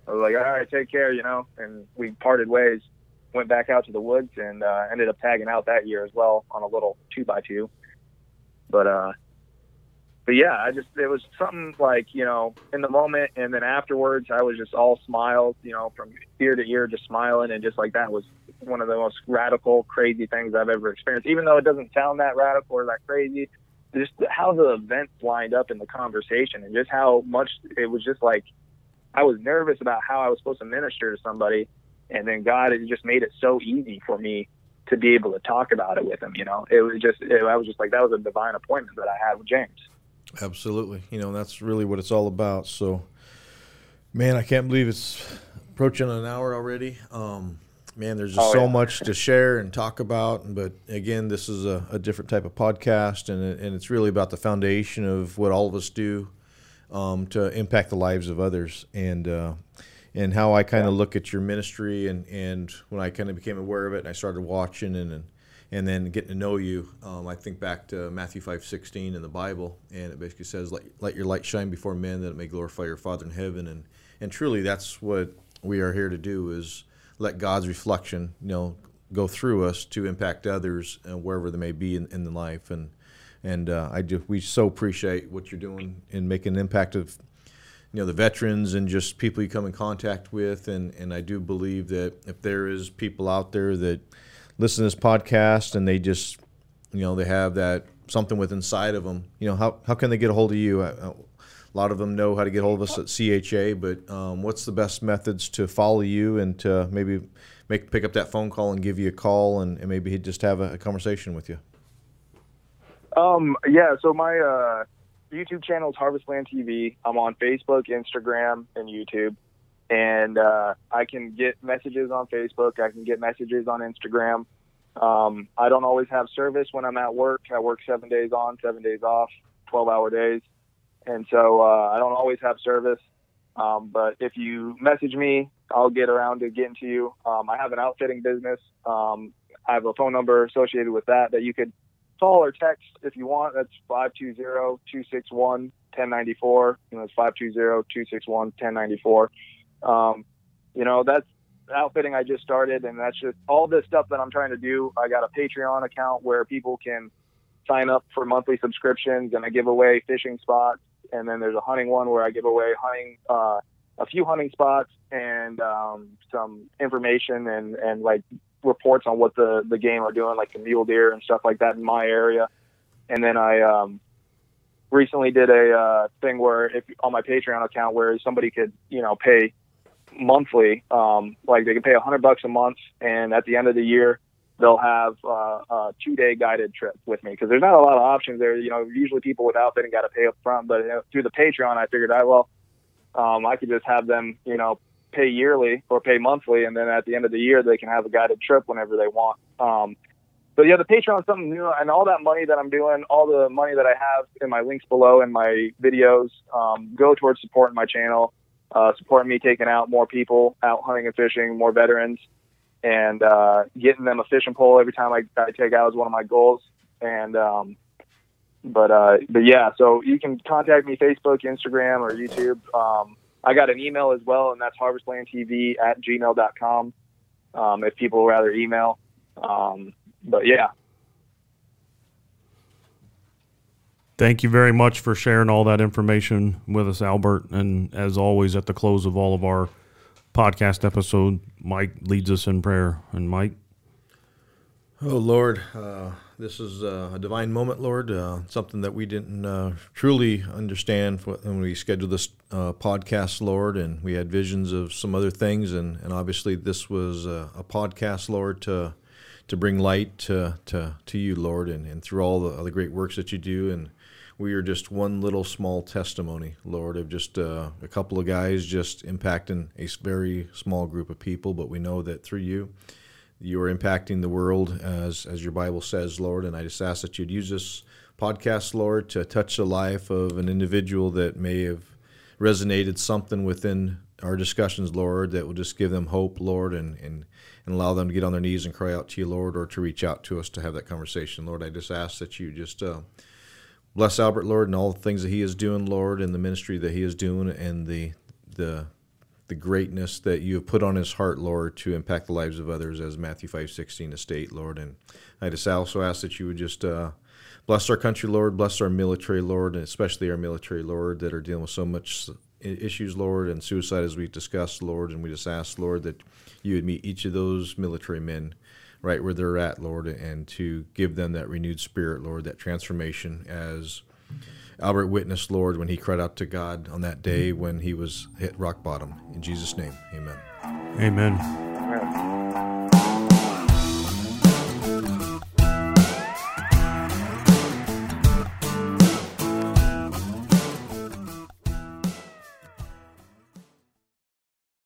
I was like, all right, take care, you know. And we parted ways, went back out to the woods, and uh, ended up tagging out that year as well on a little two by two. But uh, but yeah, I just it was something like you know in the moment, and then afterwards, I was just all smiles, you know, from ear to ear, just smiling, and just like that was one of the most radical, crazy things I've ever experienced. Even though it doesn't sound that radical or that crazy, just how the events lined up in the conversation, and just how much it was just like I was nervous about how I was supposed to minister to somebody, and then God had just made it so easy for me to be able to talk about it with him. You know, it was just it, I was just like that was a divine appointment that I had with James. Absolutely, you know that's really what it's all about. So, man, I can't believe it's approaching an hour already. Um, man, there's just oh, so yeah. much to share and talk about. But again, this is a, a different type of podcast, and and it's really about the foundation of what all of us do um, to impact the lives of others, and uh, and how I kind of yeah. look at your ministry, and and when I kind of became aware of it, and I started watching and. and and then getting to know you, um, I think back to Matthew five sixteen in the Bible, and it basically says, "Let, let your light shine before men, that it may glorify your Father in heaven." And and truly, that's what we are here to do: is let God's reflection, you know, go through us to impact others uh, wherever they may be in, in life. And and uh, I do we so appreciate what you're doing in making an impact of you know the veterans and just people you come in contact with. And and I do believe that if there is people out there that listen to this podcast and they just you know they have that something with inside of them, you know how how can they get a hold of you? A lot of them know how to get hold of us at CHA, but um, what's the best methods to follow you and to maybe make pick up that phone call and give you a call and, and maybe he'd just have a, a, conversation with you? Um, yeah. So my uh, YouTube channel is Harvestland TV. I'm on Facebook, Instagram, and YouTube. And uh, I can get messages on Facebook. I can get messages on Instagram. Um, I don't always have service when I'm at work. I work seven days on, seven days off, 12 hour days. And so uh, I don't always have service. Um, but if you message me, I'll get around to getting to you. Um, I have an outfitting business. Um, I have a phone number associated with that that you could call or text if you want. That's 520-261-1094. You know, it's 520-261-1094. Um, you know, that's outfitting I just started, and that's just all this stuff that I'm trying to do. I got a Patreon account where people can sign up for monthly subscriptions, and I give away fishing spots. And then there's a hunting one where I give away hunting, uh, a few hunting spots and um, some information and and like reports on what the the game are doing, like the mule deer and stuff like that in my area. And then I um, recently did a uh, thing where if on my Patreon account where somebody could you know pay monthly, um, like they can pay a hundred bucks a month, and at the end of the year they'll have uh, a two day guided trip with me because there's not a lot of options there. You know, usually people with outfitting got to pay up front, but you know, through the Patreon, I figured I well, um, I could just have them, you know, pay yearly or pay monthly, and then at the end of the year they can have a guided trip whenever they want. Um, but yeah, the Patreon is something new, and all that money that I'm doing, all the money that I have in my links below in my videos, um, go towards supporting my channel, uh, supporting me taking out more people out hunting and fishing, more veterans, and uh, getting them a fishing pole every time I, I take out is one of my goals. And um, but uh, but yeah, so you can contact me Facebook, Instagram, or YouTube. Um, I got an email as well, and that's harvestlandtv at gmail.com um, if people rather email. Um, but yeah. Thank you very much for sharing all that information with us, Albert. And as always, at the close of all of our podcast episode, Mike leads us in prayer. And Mike? Oh, Lord, uh, this is uh, a divine moment, Lord. Uh, something that we didn't uh, truly understand when we scheduled this uh, podcast, Lord, and we had visions of some other things, and, and obviously this was a, podcast, Lord, to to bring light to to, to you, Lord, and, and through all the, all the great works that you do, and we are just one little small testimony, Lord, of just uh, a couple of guys just impacting a very small group of people, but we know that through you you are impacting the world as as your Bible says, Lord. And I just ask that you'd use this podcast, Lord, to touch the life of an individual that may have resonated something within our discussions, Lord, that will just give them hope, Lord, and, and, and allow them to get on their knees and cry out to you, Lord, or to reach out to us to have that conversation. Lord, I just ask that you just uh, bless Albert, Lord, and all the things that he is doing, Lord, and the ministry that he is doing, and the the the greatness that you have put on his heart, Lord, to impact the lives of others, as Matthew five sixteen state, Lord. And I just also ask that you would just uh, bless our country, Lord, bless our military, Lord, and especially our military, Lord, that are dealing with so much issues, Lord, and suicide as we discussed, Lord. And we just ask, Lord, that you would meet each of those military men right where they're at, Lord, and to give them that renewed spirit, Lord, that transformation as Albert witnessed, Lord, when he cried out to God on that day when he was hit rock bottom. In Jesus' name, amen. Amen.